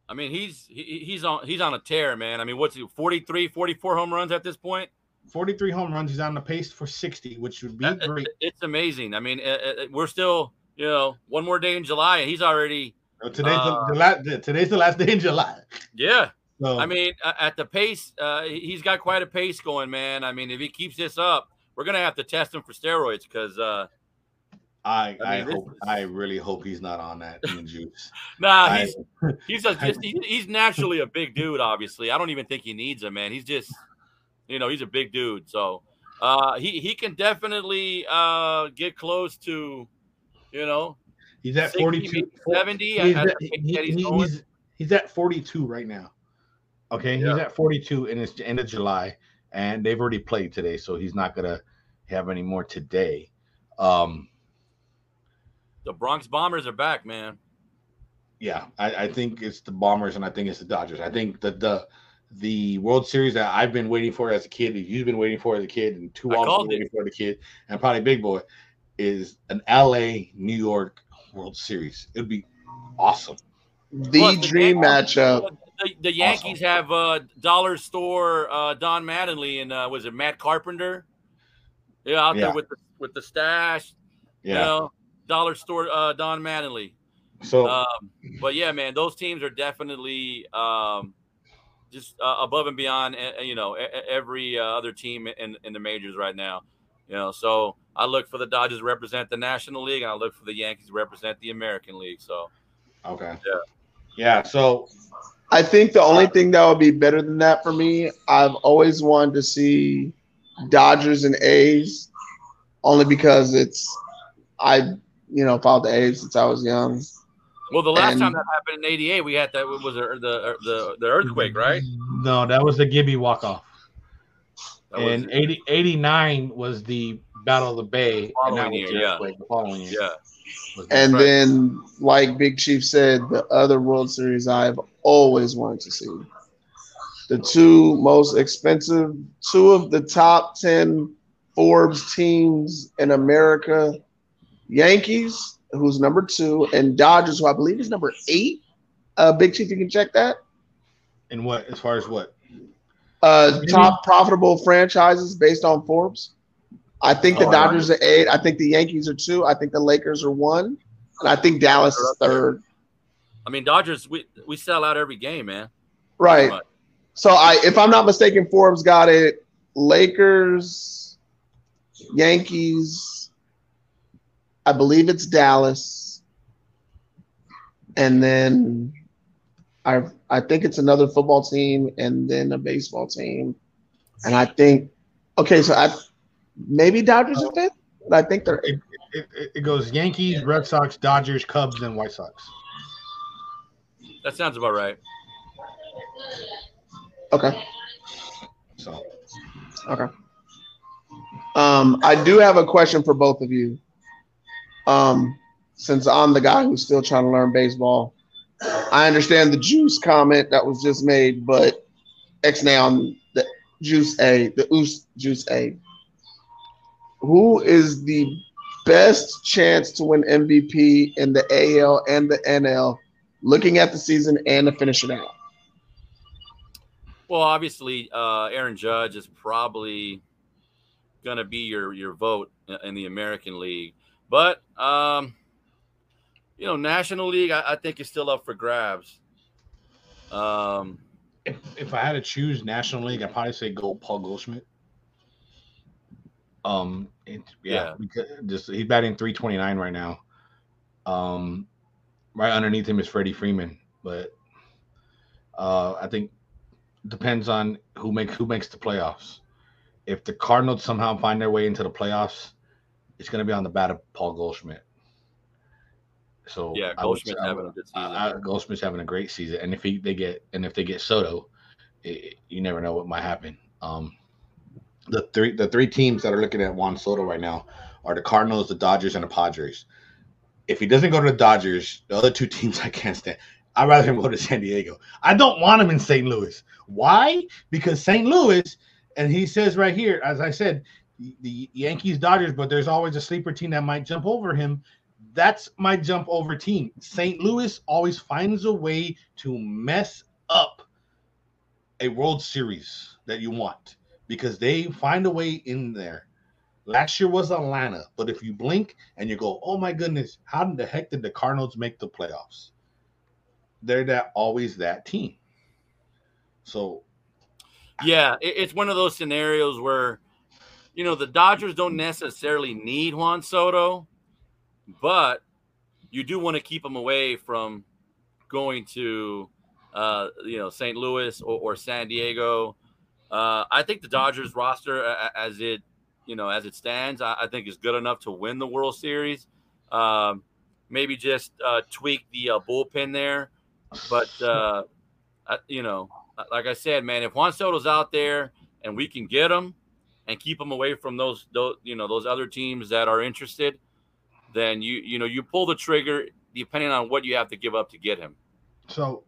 I mean, he's he, he's on he's on a tear, man. I mean, what's he 43, 44 home runs at this point? 43 home runs. He's on the pace for 60, which would be uh, great. It's amazing. I mean, uh, uh, we're still, you know, one more day in July, and he's already. Oh, today's uh, the, the last. Today's the last day in July. Yeah. So, I mean, at the pace, uh, he's got quite a pace going, man. I mean, if he keeps this up, we're gonna have to test him for steroids because uh, I I, I hope is... I really hope he's not on that juice. nah, he's I, he's a, just he's naturally a big dude. Obviously, I don't even think he needs him, man. He's just you know he's a big dude, so uh, he he can definitely uh, get close to you know he's at 42 70 he's, at, he, he's, he's, he's, at 42 right now okay yeah. he's at 42 in his end of july and they've already played today so he's not gonna have any more today um the Bronx Bombers are back, man. Yeah, I, I, think it's the Bombers and I think it's the Dodgers. I think the the the World Series that I've been waiting for as a kid, that you've been waiting for as a kid, and two also waiting for the kid, and probably Big Boy, is an LA New York World Series. It would be awesome. The Plus, dream the matchup. The, the Yankees awesome. have uh, dollar store uh, Don Mattingly and uh, was it Matt Carpenter? Yeah, out yeah. there with the with the stash. Yeah. You know, dollar store uh, Don Mattingly. So, um, but yeah, man, those teams are definitely um, just uh, above and beyond, uh, you know, every uh, other team in, in the majors right now. You know, so I look for the Dodgers to represent the National League, and I look for the Yankees to represent the American League. So, okay, yeah, yeah. So, I think the only thing that would be better than that for me, I've always wanted to see Dodgers and A's, only because it's I you know, followed the A's since I was young. Well, the last and, time that happened in '88, we had that was the the the, the earthquake, right? No, that was the Gibby walk off. And 80, 89 was the Battle of the Bay. Following year, yeah. The following year. Yeah. And right. then, like Big Chief said, the other World Series I've always wanted to see. The two most expensive, two of the top 10 Forbes teams in America Yankees, who's number two, and Dodgers, who I believe is number eight. Uh, Big Chief, you can check that. And what, as far as what? Uh, top profitable franchises based on Forbes. I think the oh, Dodgers are eight. I think the Yankees are two. I think the Lakers are one, and I think Dallas is third. I mean, Dodgers, we we sell out every game, man. Right. So I, if I'm not mistaken, Forbes got it. Lakers, Yankees, I believe it's Dallas, and then I I think it's another football team, and then a baseball team, and I think okay, so I maybe Dodgers are fifth. but I think they're. It, it, it goes Yankees, Red Sox, Dodgers, Cubs, and White Sox. That sounds about right. Okay. So. Okay. Um, I do have a question for both of you. Um, since I'm the guy who's still trying to learn baseball, I understand the juice comment that was just made, but X now the juice A, the juice A. Who is the best chance to win MVP in the AL and the NL, looking at the season and to finish it out? Well, obviously, uh, Aaron Judge is probably going to be your your vote in the American League, but um, you know, National League, I, I think is still up for grabs. Um, if, if I had to choose National League, I'd probably say go Paul Goldschmidt. Um, it, yeah, yeah, because just he's batting 329 right now. Um, right underneath him is Freddie Freeman, but uh, I think depends on who makes who makes the playoffs. If the Cardinals somehow find their way into the playoffs, it's going to be on the bat of Paul Goldschmidt. So yeah, Goldschmidt's having a good season. I, Goldschmidt's having a great season, and if he they get and if they get Soto, it, you never know what might happen. Um, the three the three teams that are looking at Juan Soto right now are the Cardinals, the Dodgers, and the Padres. If he doesn't go to the Dodgers, the other two teams I can't stand. I'd rather him go to San Diego. I don't want him in St. Louis. Why? Because St. Louis, and he says right here, as I said, the Yankees, Dodgers, but there's always a sleeper team that might jump over him. That's my jump over team. St. Louis always finds a way to mess up a World Series that you want because they find a way in there. Last year was Atlanta, but if you blink and you go, "Oh my goodness, how the heck did the Cardinals make the playoffs?" They're that always that team. So, yeah, it's one of those scenarios where, you know, the Dodgers don't necessarily need Juan Soto, but you do want to keep him away from going to, uh, you know, St. Louis or, or San Diego. Uh, I think the Dodgers roster, as it, you know, as it stands, I, I think is good enough to win the World Series. Um, maybe just uh, tweak the uh, bullpen there, but uh, you know, like I said, man, if Juan Soto's out there and we can get him and keep them away from those, those, you know, those other teams that are interested, then you, you know, you pull the trigger depending on what you have to give up to get him. So,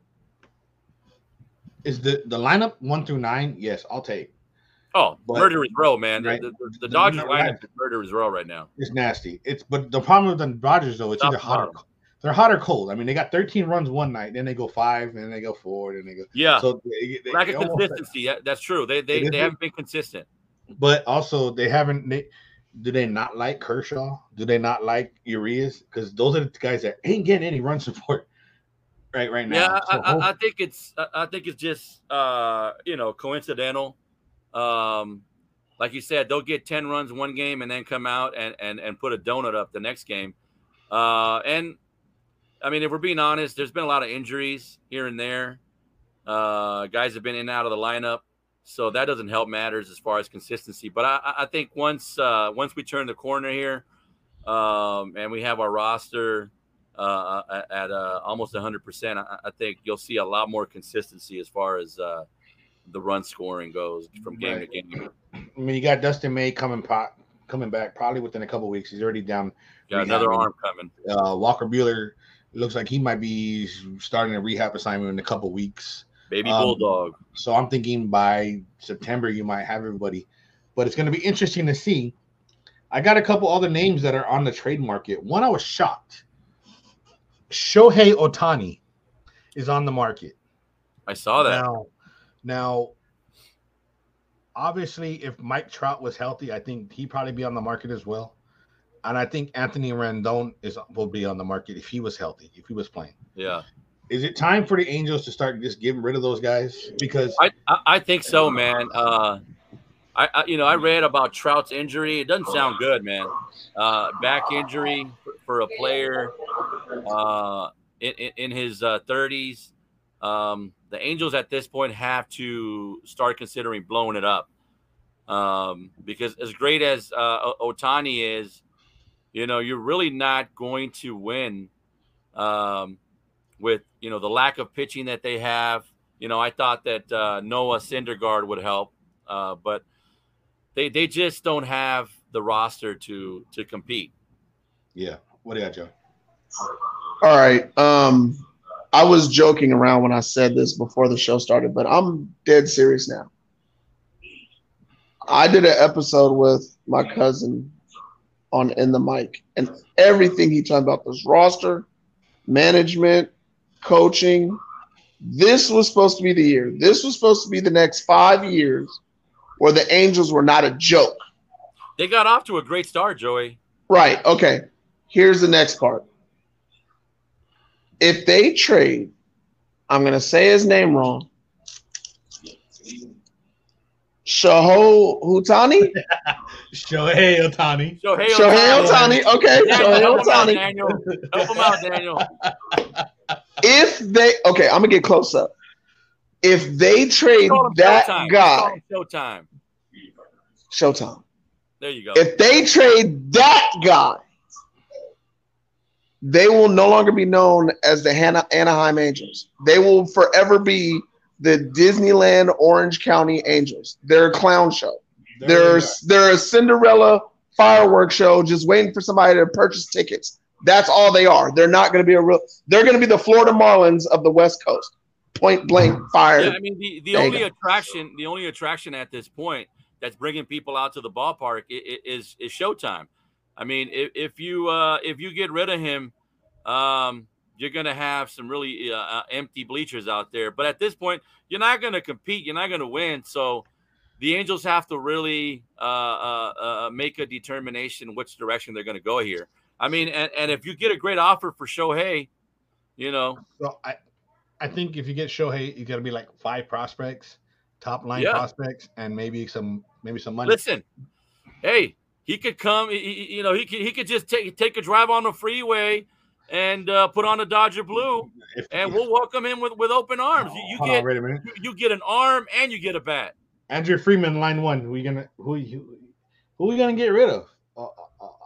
is the the lineup one through nine? Yes, I'll take. Oh, but, murderer's row, man. Right? The, the, the, the Dodgers lineup is murderer's row right now. It's nasty. It's but the problem with the Dodgers though, it's either hot or they're hot or cold. I mean, they got 13 runs one night, then they go five, and then they go four, and they go. Yeah. So they, they, lack of consistency. Almost, that's true. They they, they haven't been consistent. But also, they haven't. They, do they not like Kershaw? Do they not like Urias? Because those are the guys that ain't getting any run support right right now. Yeah, so, I, I, think it's I think it's just uh you know coincidental. Um, like you said, they'll get 10 runs one game and then come out and and and put a donut up the next game. Uh, and I mean, if we're being honest, there's been a lot of injuries here and there. Uh, guys have been in and out of the lineup, so that doesn't help matters as far as consistency. But I, I think once uh, once we turn the corner here, um, and we have our roster uh, at, at uh, almost 100, percent I, think you'll see a lot more consistency as far as uh, the run scoring goes from game right. to game. I mean, you got Dustin May coming pot coming back probably within a couple weeks. He's already down. Got another arm coming. Uh, Walker Buehler it looks like he might be starting a rehab assignment in a couple weeks. Baby um, bulldog. So I'm thinking by September you might have everybody, but it's going to be interesting to see. I got a couple other names that are on the trade market. One I was shocked. Shohei Ohtani is on the market. I saw that. Now, now, obviously, if Mike Trout was healthy, I think he'd probably be on the market as well and I think Anthony Rendon is will be on the market if he was healthy, if he was playing. Yeah. Is it time for the Angels to start just getting rid of those guys? Because I I think so, man. Uh, I, I, you know I read about Trout's injury. It doesn't sound good, man. Uh, back injury for, for a player uh, in, in his uh, 30s. Um, the Angels at this point have to start considering blowing it up um, because as great as uh, Ohtani is you know, you're really not going to win um, with you know the lack of pitching that they have. You know, I thought that uh, Noah Syndergaard would help, uh, but they they just don't have the roster to to compete. Yeah. What do you got, Joe? All right. Um, I was joking around when I said this before the show started, but I'm dead serious now. I did an episode with my cousin on in the mic, and everything he talked about was roster, management, coaching. This was supposed to be the year. This was supposed to be the next five years where the Angels were not a joke. They got off to a great start, Joey. Right. Okay. Here's the next part. If they trade, I'm going to say his name wrong. Shaho Hutani? Shohei Ohtani. Shohei Shohei Ohtani. Okay. Daniel, Shohei Ohtani. Daniel. Help him out, Daniel. If they, okay, I'm going to get close up. If they trade that Showtime. guy, Showtime. Showtime. There you go. If they trade that guy, they will no longer be known as the Hana- Anaheim Angels. They will forever be the Disneyland Orange County Angels. They're a clown show. They're they're a Cinderella fireworks show, just waiting for somebody to purchase tickets. That's all they are. They're not going to be a real. They're going to be the Florida Marlins of the West Coast. Point blank fire. Yeah, I mean the, the only attraction, the only attraction at this point that's bringing people out to the ballpark is is Showtime. I mean, if, if you uh, if you get rid of him, um, you're gonna have some really uh, uh, empty bleachers out there. But at this point, you're not gonna compete. You're not gonna win. So the Angels have to really uh, uh, uh, make a determination which direction they're gonna go here. I mean, and, and if you get a great offer for Shohei, you know, So I, I think if you get Shohei, you got to be like five prospects, top line Yeah. prospects, and maybe some maybe some money. Listen, hey, he could come. he- You know, he could he could just take take a drive on the freeway and uh, put on a Dodger blue, If, and we'll welcome him with, with open arms. You, you get on, wait a minute. you, you get an arm and you get a bat. Andrew Friedman, line one. You gonna who you who we gonna get rid of? Uh,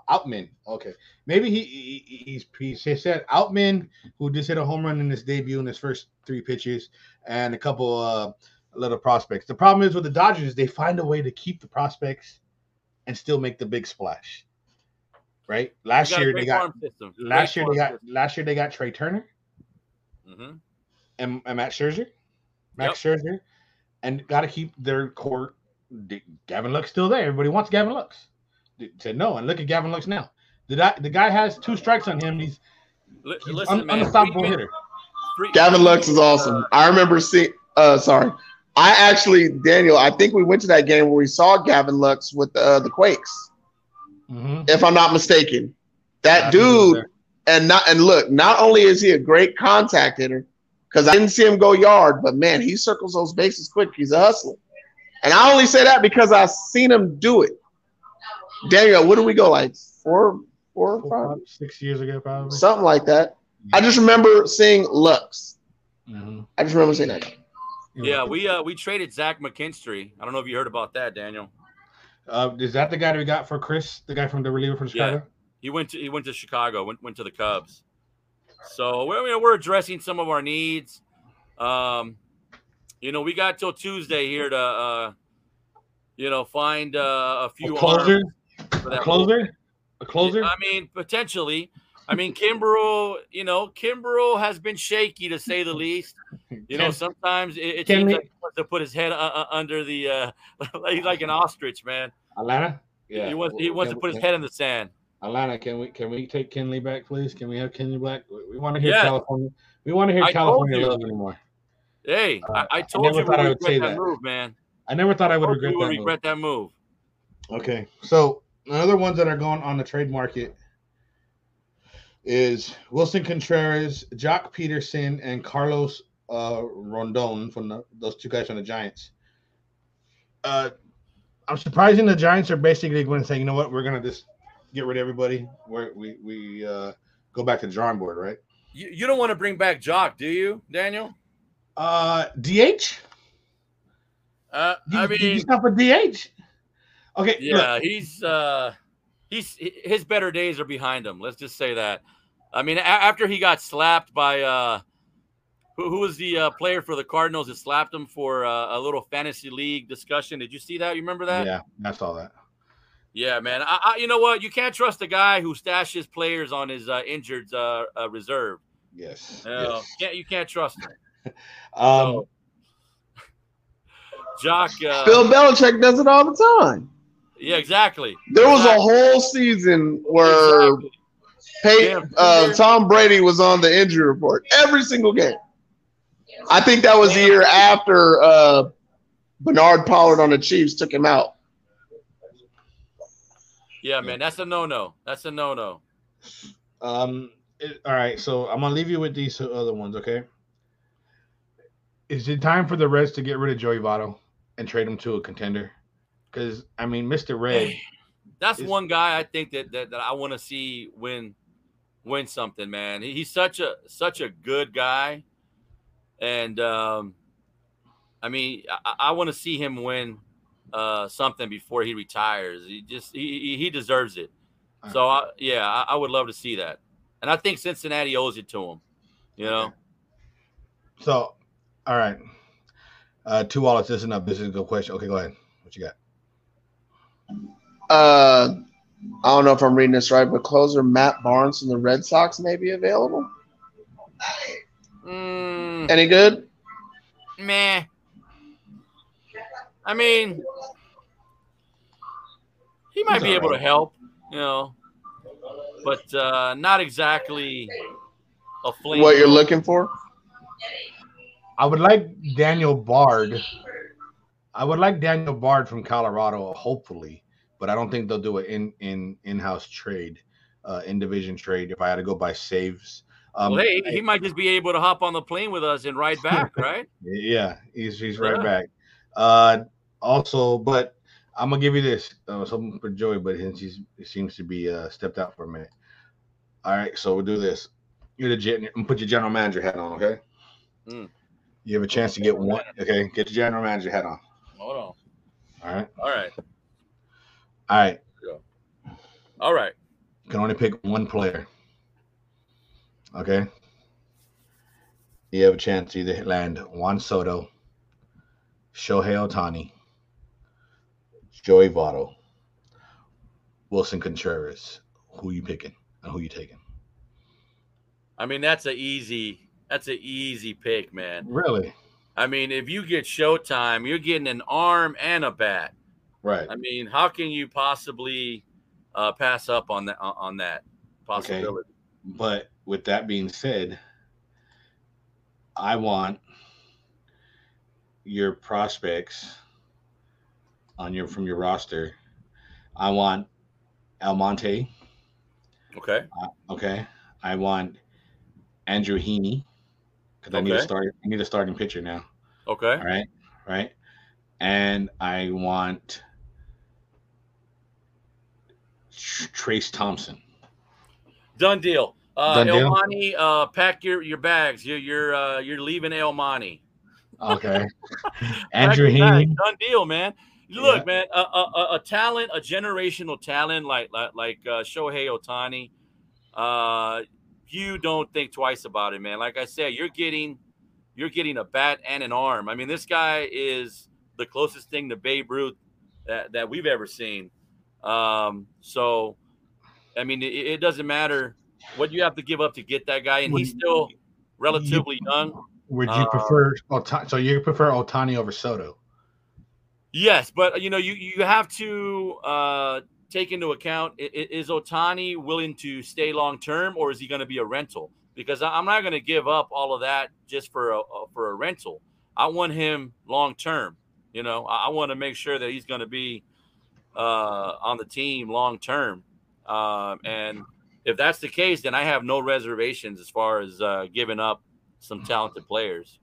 Outman. Okay, maybe he, he he's he said Outman who just hit a home run in his debut in his first three pitches, and a couple uh little prospects. The problem is with the Dodgers, they find a way to keep the prospects and still make the big splash. Right? Last year they got system. last year they got last year they got Trea Turner system. Mhm. and, and Matt Scherzer, Max Scherzer, and got to keep their core. Gavin Lux still there. Everybody wants Gavin Lux. Said no, and look at Gavin Lux now. The guy, the guy has two strikes on him. He's, Li- he's Listen, un- man, unstoppable Freeman- hitter. Free- Gavin Lux is awesome. I remember seeing. Uh, sorry, I actually Daniel. I think we went to that game where we saw Gavin Lux with uh, the Quakes, Mhm. if I'm not mistaken. That I think he was dude, and not and look, not only is he a great contact hitter, because I didn't see him go yard, but man, he circles those bases quick. He's a hustler, and I only say that because I've seen him do it. Daniel, what do we go like four, four, or Four, five, five, six years ago, probably. something like that? I just remember seeing Lux. Mhm. I just remember seeing that. Yeah, we uh we traded Zach McKinstry. I don't know if you heard about that, Daniel. Uh, is that the guy that we got for Chris? The guy from the reliever from Yeah. Chicago? He went to he went to Chicago, went went to the Cubs. So we're you know, we're addressing some of our needs. Um, you know, we got till Tuesday here to uh, you know find uh, a A few closer? arms for A that closer? A closer? I mean, potentially. I mean, Kimbrel, you know, Kimbrel has been shaky to say the least. You know, sometimes it, it can seems we- like he wants to put his head uh, uh, under the, uh, like, like an ostrich, man. Atlanta? Yeah. He wants, he wants to Can- put his head in the sand. Atlanta, can we can we take Kenley back, please? Can we have Kenley back? We, we want to hear Yeah. California. We want to hear I told California you. love anymore. Hey, Uh, I, I I told never you we thought I would would say that that. move, man. I never thought I would Told regret we that. would move. regret that move. Okay, so another ones that are going on the trade market is Willson Contreras, Joc Pederson, and Carlos uh, Rondon from the, those two guys from the Giants. Uh, I'm surprising the Giants are basically going to say, you know what, we're going to just get rid of everybody. We're, we we uh, go back to the drawing board, right? You, you don't want to bring back Joc, do you, Daniel? Uh, DH. Uh, You, I you mean, stop a DH. Okay, look, yeah, he's uh, he's his better days are behind him. Let's just say that. I mean, a- after he got slapped by uh, who, who was the uh, player for the Cardinals that slapped him for uh, a little fantasy league discussion? Did you see that? You remember that? Yeah, I saw that. Yeah, man. I, I, you know what? You can't trust a guy who stashes players on his uh, injured uh, uh, reserve. Yes. You, know, yes. Can't, you can't trust him. Um, So, Joc. Uh, Bill Belichick does it all the time. Yeah, exactly. There was a whole season where Exactly. Peyton, Yeah. uh, Tom Brady was on the injury report every single game. I think that was the year after uh, Bernard Pollard on the Chiefs took him out. Yeah, man. That's a no-no. That's a no-no. Um. it- all right. So I'm gonna leave you with these other ones. Okay. Is it time for the Reds to get rid of Joey Votto and trade him to a contender? Because I mean, Mr. Red. That's Is- one guy I think that that, that I want to see win win something, man. He, he's such a such a good guy, and um, I mean, I, I want to see him win uh, something before he retires. He just he he- deserves it. So I, yeah, I, I would love to see that, and I think Cincinnati owes it to him. You know, So, all right. Uh, two wallets. This is enough. This is a good question. Okay, go ahead. What you got? Uh, I don't know if I'm reading this right, but closer Matt Barnes from the Red Sox may be available. Mm, Any good? meh. I mean, he might He's be able right. to help, you know, but uh, not exactly a flame. What you're looking for? I would like Daniel Bard. I would like Daniel Bard from Colorado, hopefully, but I don't think they'll do it in in in house trade, uh, in division trade. If I had to go by saves, um, Well, hey, he might just be able to hop on the plane with us and ride back, right? yeah, he's he's right Yeah. back. Uh, also, but I'm gonna give you this uh, something for Joey, but since he's he seems to be uh, stepped out for a minute. All right, so we'll do this. You're the gen- put your general manager hat on, okay? Mm. You have a chance to get one. Okay, get your general manager hat on. Hold on. All right, All right. All right. All right. You can only pick one player. Okay. You have a chance to either land Juan Soto, Shohei Ohtani, Joey Votto, Willson Contreras. Who you picking and who you taking? I mean, that's a easy. That's an easy pick, man. Really? I mean, if you get Showtime, you're getting an arm and a bat. Right. I mean, how can you possibly uh, pass up on that on that possibility? But with that being said, I want your prospects on your from your roster. I want Almonte. Okay. Okay. I want Andrew Heaney because I need a start. I need a starting pitcher now. Okay. All right. Right. And I want Trayce Thompson. Done deal. Uh, Done deal? Elmani, uh, pack your, your bags. You're you're uh, you're leaving Elmani. Okay. Andrew your. Heaney. Done deal, man. Look, Yeah. man, a, a, a- a talent, a generational talent like like, like uh, Shohei Ohtani. Uh, you don't think twice about it, man. Like I said, you're getting you're getting a bat and an arm. I mean, this guy is the closest thing to Babe Ruth that, that we've ever seen. Um, so, I mean, it, it doesn't matter what you have to give up to get that guy, and Would he's you- still relatively young. Would you Uh, prefer so you prefer Ohtani over Soto? Yes, but you know, you you have to uh, take into account is Ohtani willing to stay long term, or is he going to be a rental? Because I'm not going to give up all of that just for a for a rental. I want him long term. You know, I, I want to make sure that he's going to be uh, on the team long term. Um, and if that's the case, then I have no reservations as far as uh, giving up some talented players.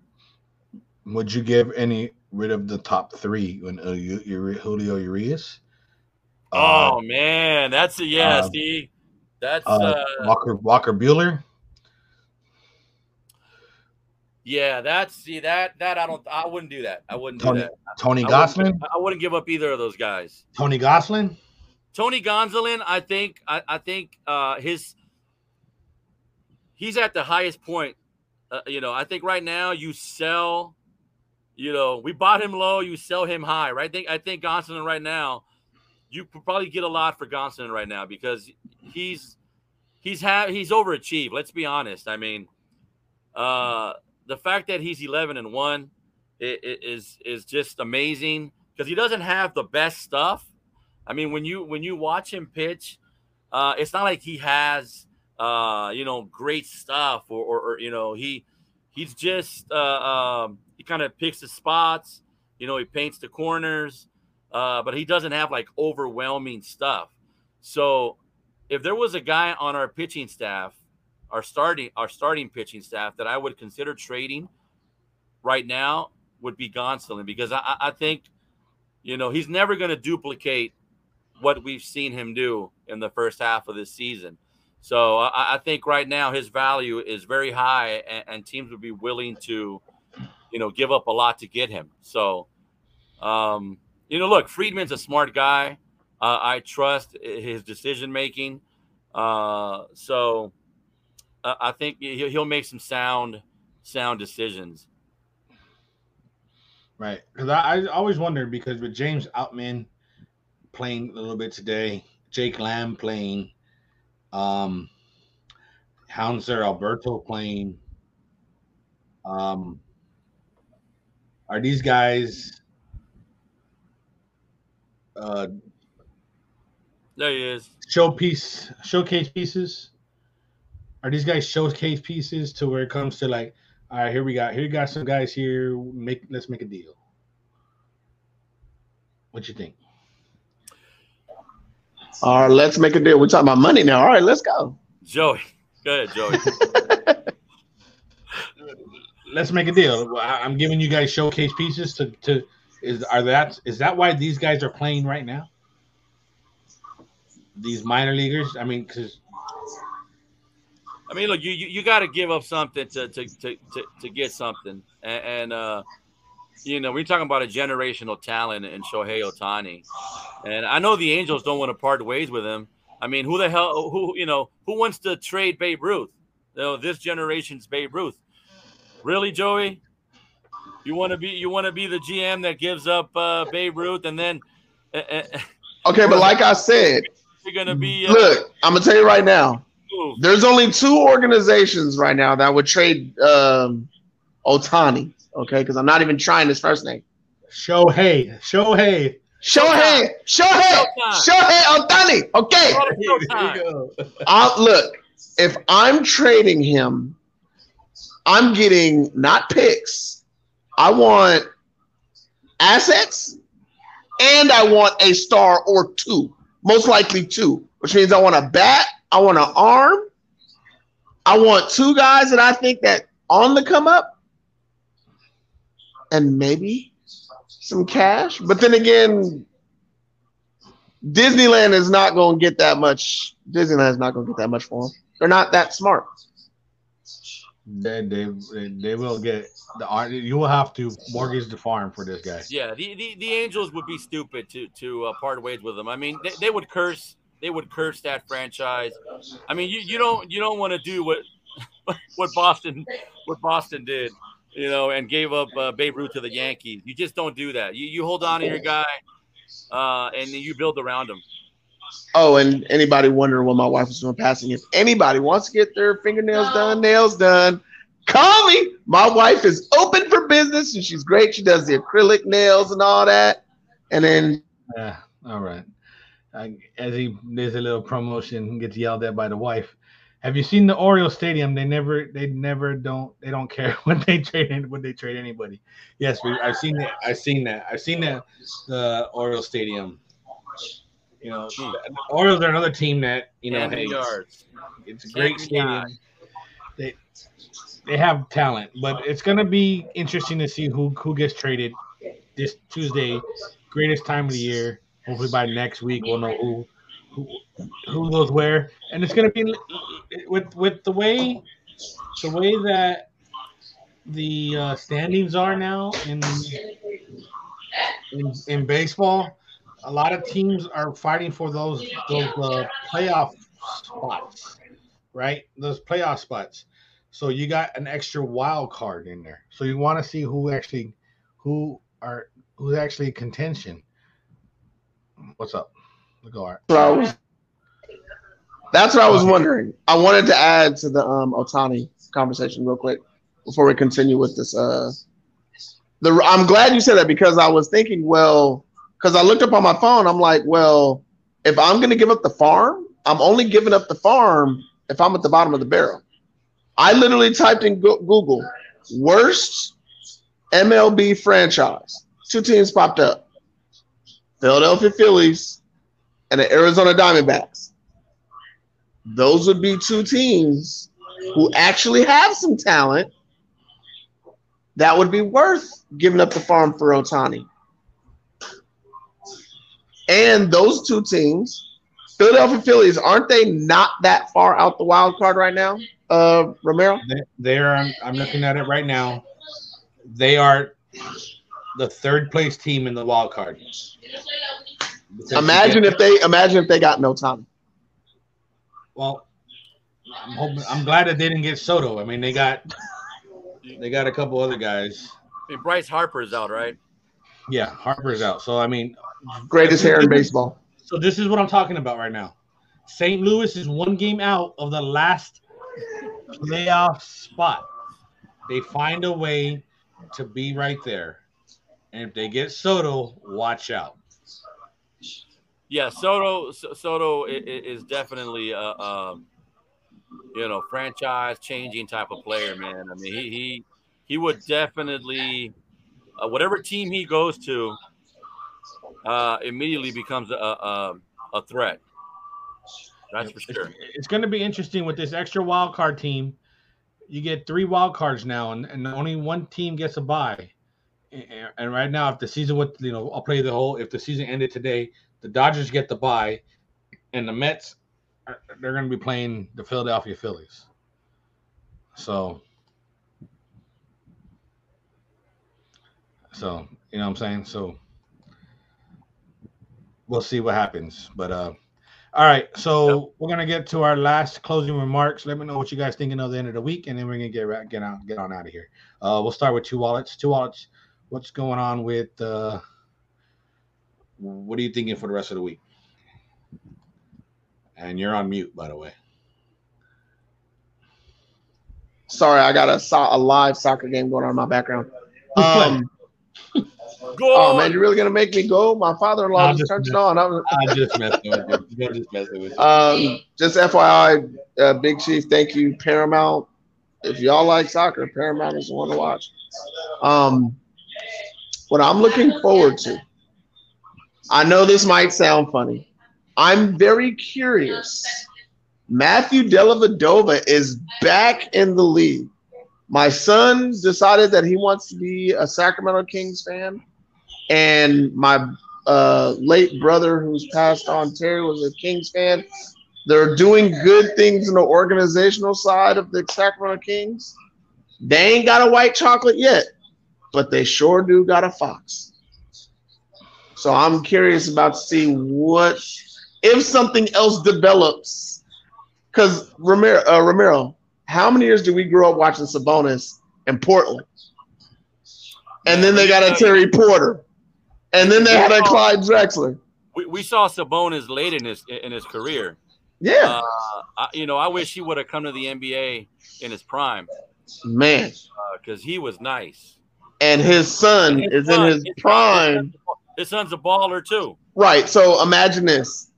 Would you give any rid of the top three when uh, you, you, Julio Urias? Uh, Oh man, that's a yeah. uh, see, that's uh, uh, Walker Walker Buehler. Yeah. That's see that that I don't. I wouldn't do that. I wouldn't do Tony that. Tony I Gosselin. wouldn't, I wouldn't give up either of those guys. Tony Gosselin. Tony Gonsolin, I think, I, I think uh, his he's at the highest point. Uh, you know, I think right now you sell. You know, we bought him low, you sell him high, right? I think I think Gonsolin right now, you probably get a lot for Gonsolin right now because he's he's have he's overachieved. Let's be honest. I mean, uh, the fact that he's eleven and one is is just amazing because he doesn't have the best stuff. I mean, when you when you watch him pitch, uh, it's not like he has uh, you know great stuff or, or, or you know he he's just uh, um, he kind of picks his spots. You know, he paints the corners, uh, but he doesn't have like overwhelming stuff. So, if there was a guy on our pitching staff, our starting our starting pitching staff that I would consider trading right now, would be Gonsolin because I, I think, you know, he's never going to duplicate what we've seen him do in the first half of this season. So I, I think right now his value is very high, and, and, teams would be willing to, you know, give up a lot to get him. So, um, you know, look, Friedman's a smart guy. Uh, I trust his decision making. Uh, so uh, I think he'll make some sound, sound decisions. Right. Because I, I always wonder because with James Outman playing a little bit today, Jake Lamb playing, um, Hanser Alberto playing, um, are these guys? Uh, there he is. Showpiece, showcase pieces. Are these guys showcase pieces to where it comes to like all right, here we got here you got some guys here. Make let's make a deal. What you think? All right, let's make a deal. We're talking about money now. All right, let's go. Joey. Go ahead, Joey. let's make a deal. I'm giving you guys showcase pieces to to is are that is that why these guys are playing right now? These minor leaguers. I mean, because I mean, look, you you, you got to give up something to to, to to to get something, and, and uh, you know, we're talking about a generational talent in Shohei Ohtani, and I know the Angels don't want to part ways with him. I mean, who the hell, who you know, who wants to trade Babe Ruth? You know, this generation's Babe Ruth. Really, Joey? You want to be you want to be the GM that gives up uh, Babe Ruth, and then uh, okay, but like I said, you're gonna be. Uh, look, I'm gonna tell you right now. There's only two organizations right now that would trade um, Ohtani. Okay, because I'm not even trying his first name. Shohei. Shohei. Shohei. Shohei. Shohei Ohtani. Okay. uh, look, if I'm trading him, I'm getting not picks. I want assets and I want a star or two, most likely two, which means I want a bat I want an arm. I want two guys that I think that on the come up, and maybe some cash. But then again, Disneyland is not going to get that much. Disneyland is not going to get that much for them. They're not that smart. They, they, they will get the art. You will have to mortgage the farm for this guy. Yeah, the, the, the Angels would be stupid to to uh, part ways with them. I mean, they, they would curse they would curse that franchise. I mean, you, you don't you don't want to do what what Boston what Boston did, you know, and gave up uh, Babe Ruth to the Yankees. You just don't do that. You you hold on to your guy, uh, and you build around him. Oh, and anybody wondering what my wife was doing passing? If anybody wants to get their fingernails done, nails done, call me. My wife is open for business, and she's great. She does the acrylic nails and all that. And then, yeah, all right as he does a little promotion, gets yelled at by the wife. Have you seen the Oriole Stadium? They never, they never don't, they don't care when they trade when they trade anybody. Yes, we, I've seen that. I've seen that. I've seen that. The Oriole Stadium. You know, the Orioles are another team that you know. Hey, yards. It's a great stadium. They they have talent, but it's gonna be interesting to see who who gets traded this Tuesday. Greatest time of the year Hopefully by next week we'll know who who, who goes where, and it's going to be with with the way the way that the uh, standings are now in in, in baseball. a lot of teams are fighting for those those uh, playoff spots, right? Those playoff spots. So you got an extra wild card in there. So you want to see who actually who are who's actually contention. What's up? Look Art. That's what I was wondering. I wanted to add to the um Ohtani conversation real quick before we continue with this. Uh, the I'm glad you said that because I was thinking, well, because I looked up on my phone, I'm like, well, if I'm going to give up the farm, I'm only giving up the farm if I'm at the bottom of the barrel. I literally typed in Google worst MLB franchise. Two teams popped up Philadelphia Phillies and the Arizona Diamondbacks. Those would be two teams who actually have some talent that would be worth giving up the farm for Ohtani. And those two teams, Philadelphia Phillies, aren't they not that far out the wild card right now? Uh, Romero. They, are I'm, I'm looking at it right now. They are the third place team in the wild card. Imagine if they imagine if they got Ohtani. Well, I'm hoping, I'm glad that they didn't get Soto. I mean, they got they got a couple other guys. I mean, Bryce Harper's out, right? Yeah, Harper's out. So I mean, greatest hair in baseball. So this is what I'm talking about right now. St. Louis is one game out of the last playoff spot. They find a way to be right there. And if they get Soto, watch out. Yeah, Soto Soto is definitely a, a you know franchise changing type of player, man. I mean, he he he would definitely uh, whatever team he goes to, uh, immediately becomes a, a, a threat. That's for sure. It's, it's going to be interesting with this extra wild card team. You get three wild cards now, and, and only one team gets a bye. And right now, if the season would, you know, I'll play the whole. If the season ended today, the Dodgers get the bye, and the Mets, they're going to be playing the Philadelphia Phillies. So, so you know what I'm saying. So we'll see what happens. But uh, all right, so we're gonna get to our last closing remarks. Let me know what you guys thinking of the end of the week, and then we're gonna get get out get on out of here. Uh, we'll start with two wallets. Two wallets. What's going on with? Uh, what are you thinking for the rest of the week? And you're on mute, by the way. Sorry, I got a, a live soccer game going on in my background. Um, Go oh man, you're really gonna make me go? My father-in-law just turned it on. I'm, I'm just messing with you. I'm just messing with you. Um, just FYI, uh, Big Chief, thank you, Paramount. If y'all like soccer, Paramount is the one to watch. Um, what I'm looking forward to. I know this might sound funny. I'm very curious. Matthew Dellavedova is back in the league. My son decided that he wants to be a Sacramento Kings fan and my uh, late brother, who's passed on, Terry, was a Kings fan. They're doing good things in the organizational side of the Sacramento Kings. They ain't got a white chocolate yet, but they sure do got a fox. So I'm curious about to see what if something else develops. Because Romero, uh, Romero, how many years do we grow up watching Sabonis in Portland? And then they got a Terry Porter. And then they had a Clyde Drexler. We, we saw Sabonis late in his in his career. Yeah. Uh, I, you know, I wish he would have come to the NBA in his prime. Man. Because uh, he was nice. And his son his is son, in his, his prime. His son's a baller too. Right. So imagine this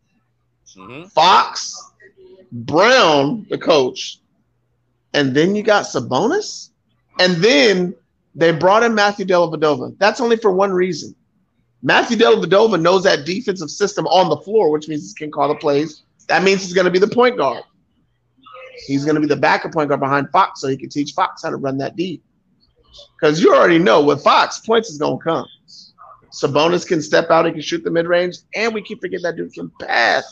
mm-hmm. Fox, Brown, the coach, and then you got Sabonis. And then they brought in Matthew Dellavedova. That's only for one reason Matthew Dellavedova knows that defensive system on the floor, which means he can call the plays. That means he's going to be the point guard. He's going to be the backup point guard behind Fox, so he can teach Fox how to run that deep. Because you already know with Fox, points is going to come. Sabonis can step out, he can shoot the mid range, and we keep forgetting that dude can pass.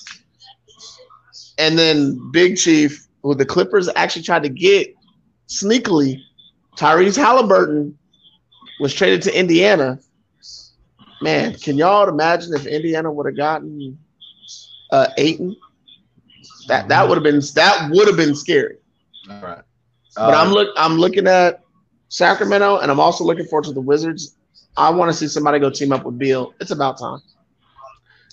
And then Big Chief, who the Clippers actually tried to get sneakily, Tyrese Halliburton was traded to Indiana Man, can y'all imagine if Indiana would have gotten uh Ayton? That that would have been that would have been scary. All right. But I'm look I'm looking at Sacramento and I'm also looking forward to the Wizards. I want to see somebody go team up with Beal. It's about time.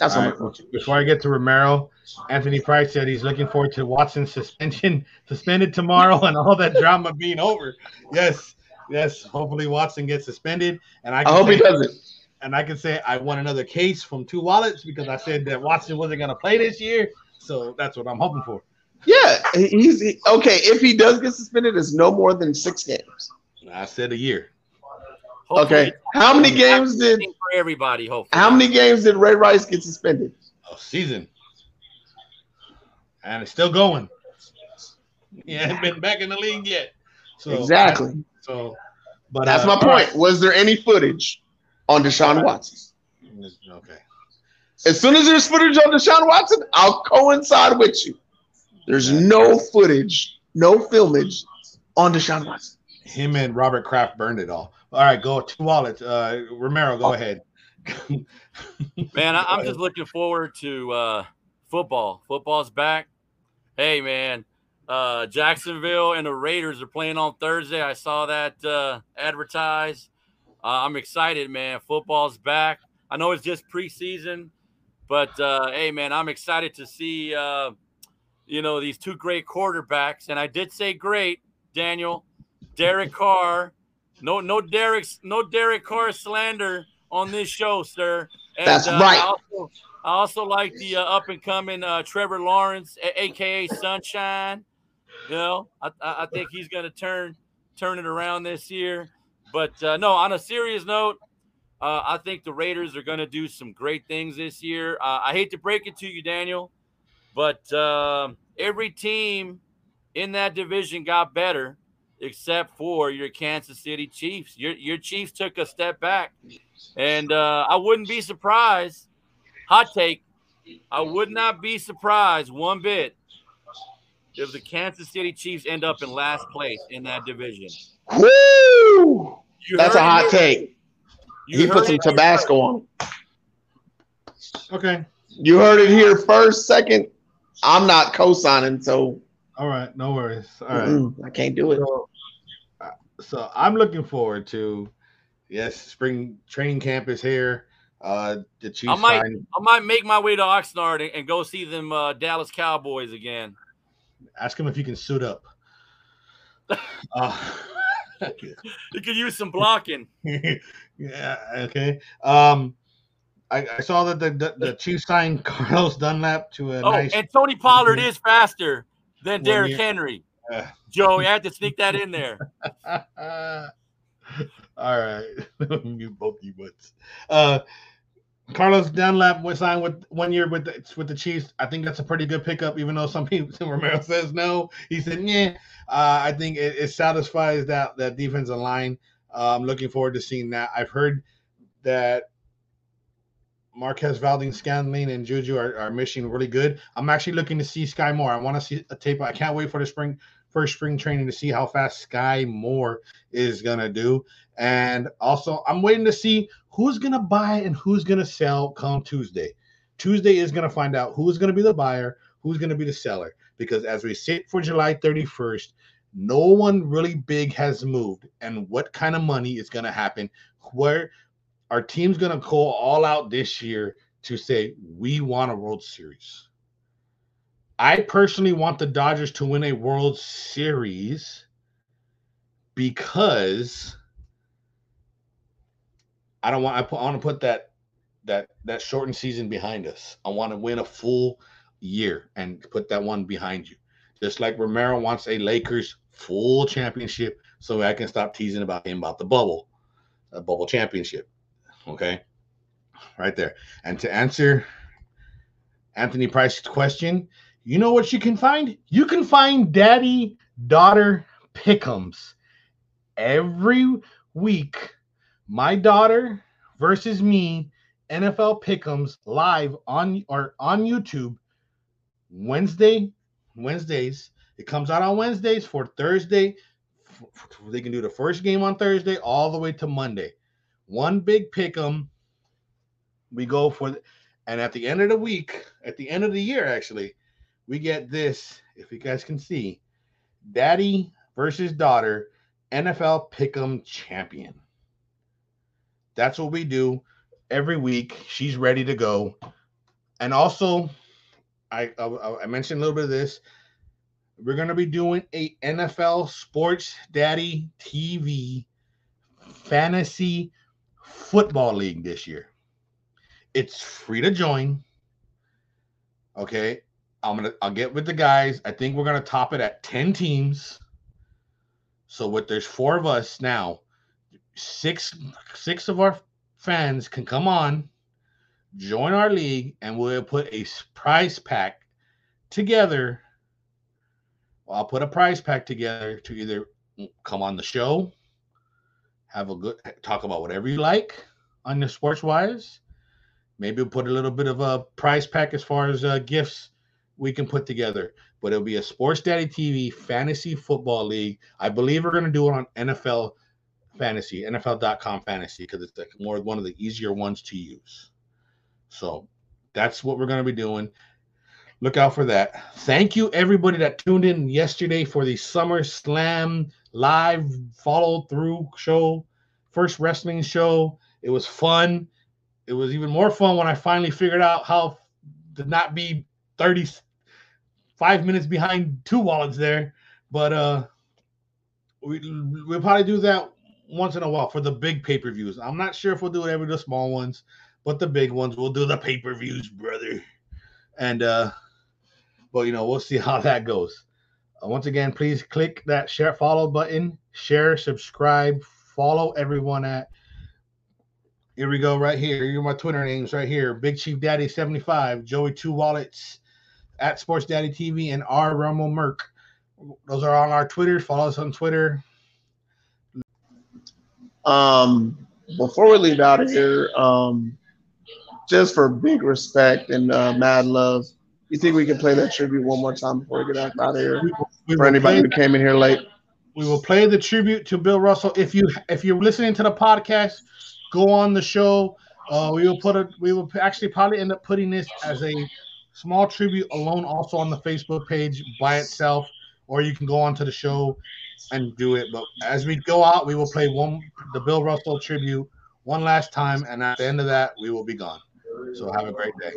That's all what I'm right, looking forward to. Before I get to Romero, Anthony Price said he's looking forward to Watson's suspension suspended tomorrow and all that drama being over. Yes, yes. Hopefully Watson gets suspended, and I, I hope he doesn't. and I can say I won another case from two wallets because I said that Watson wasn't going to play this year. So that's what I'm hoping for. Yeah, he's he- okay. If he does get suspended, it's no more than six games. I said a year. Hopefully Okay, how many games did for everybody? Hopefully, how many games did Ray Rice get suspended? A season, and it's still going. He hasn't been back in the league yet. So Exactly. So, but That's uh, my point. Was there any footage on Deshaun Watson? Okay. As soon as there's footage on Deshaun Watson, I'll coincide with you. There's no footage, no filmage on Deshaun Watson. Him and Robert Kraft burned it all. All right, go two wallets. Uh, Romero, go ahead. Man, I, I'm just looking forward to uh, football. Football's back. Hey, man, uh, Jacksonville and the Raiders are playing on Thursday. I saw that uh, advertised. Uh, I'm excited, man. Football's back. I know it's just preseason, but uh, hey, man, I'm excited to see uh, you know these two great quarterbacks. And I did say great, Daniel, Derek Carr. No, no Derek, no Derek Carr slander on this show, sir. And, That's uh, right. I also, I also like the uh, up and coming uh, Trevor Lawrence, a- aka Sunshine. You know, I, I think he's going to turn turn it around this year. But uh, no, on a serious note, uh, I think the Raiders are going to do some great things this year. Uh, I hate to break it to you, Daniel, but um every team in that division got better except for your Kansas City Chiefs. Your your Chiefs took a step back, and uh, I wouldn't be surprised. Hot take: I would not be surprised one bit if the Kansas City Chiefs end up in last place in that division. Woo! You That's a heard it hot take. you He put some it here Tabasco on. it. Okay. You heard it here first, second. I'm not co-signing, so All right. No worries. All right. I can't do it. So, so I'm looking forward to yes, spring training camp is here. Uh, the Chiefs I might- I might make my way to Oxnard and, and go see them uh, Dallas Cowboys again. ask him if you can suit up. Uh, You could use some blocking. yeah. Okay. Um, I, I saw that the, the the Chiefs signed Carlos Dunlap to a Oh, nice. and Tony Pollard is faster than Derrick. Henry. Joe, you had to sneak that in there. all right, you both you butts. Uh, Carlos Dunlap was signed with one year with the, with the Chiefs. I think that's a pretty good pickup, even though some people Romero says no. He said, "Yeah." Uh, I think it, it satisfies that that defensive line. Uh, I'm looking forward to seeing that. I've heard that Marquez Valdes Scantling and Juju are, are missing really good. I'm actually looking to see Skyy Moore. I want to see a tape. I can't wait for the spring first spring training to see how fast Skyy Moore is gonna do. And also, I'm waiting to see who's gonna buy and who's gonna sell come Tuesday. Tuesday is gonna find out who's gonna be the buyer, who's gonna be the seller. Because as we sit for July 31st, no one really big has moved. And what kind of money is gonna happen? Where our team's gonna go all out this year to say we want a World Series. I personally want the Dodgers to win a World Series because I don't want I, put, I want to put that that that shortened season behind us. I want to win a full year and put that one behind you. Just like Romero wants a Lakers full championship, so I can stop teasing about him about the bubble, a bubble championship. Okay, right there. And to answer Anthony Price's question, you know what you can find? You can find daddy daughter pickums every week. My daughter versus me, NFL pickums live on or on YouTube Wednesday, Wednesdays. It comes out on Wednesdays for Thursday. They can do the first game on Thursday all the way to Monday. One big pick'em we go for, and at the end of the week, at the end of the year, actually, we get this. If you guys can see, Daddy versus daughter, NFL Pick'em champion. That's what we do every week. She's ready to go, and also, I I, I mentioned a little bit of this. We're gonna be doing a NFL Sports Daddy TV fantasy football league this year. It's free to join. Okay. I'm gonna I'll get with the guys. I think we're gonna top it at 10 teams. So with there's four of us now, six six of our fans can come on, join our league, and we'll put a prize pack together. I'll put a prize pack together to either come on the show, have a good talk about whatever you like on the sports wise. Maybe we'll put a little bit of a prize pack as far as uh, gifts we can put together. But it'll be a Sports Daddy TV fantasy football league. I believe we're going to do it on NFL fantasy, NFL.com fantasy, because it's like more one of the easier ones to use. So that's what we're going to be doing. Look out for that. Thank you, everybody that tuned in yesterday for the Summer Slam live follow through show, first wrestling show. It was fun. It was even more fun when I finally figured out how to not be 35 minutes behind two wallets there. But uh we we'll probably do that once in a while for the big pay-per-views. I'm not sure if we'll do it every the small ones, but the big ones we'll do the pay-per-views, brother. And uh but you know, we'll see how that goes. Uh, once again, please click that share follow button, share, subscribe, follow everyone at here we go, right here. You're my Twitter names right here. Big Chief Daddy 75, Joey Two Wallets, at Sports Daddy TV, and R Rumble Merc. Those are on our Twitter. Follow us on Twitter. Um, before we leave out of here, um, just for big respect and uh, mad love, you think we can play that tribute one more time before we get out of here? We for anybody who came in here late, we will play the tribute to Bill Russell. If you if you're listening to the podcast, go on the show. Uh, we will put a we will actually probably end up putting this as a small tribute alone also on the Facebook page by itself, or you can go onto the show and do it. But as we go out, we will play one the Bill Russell tribute one last time, and at the end of that, we will be gone. So have a great day.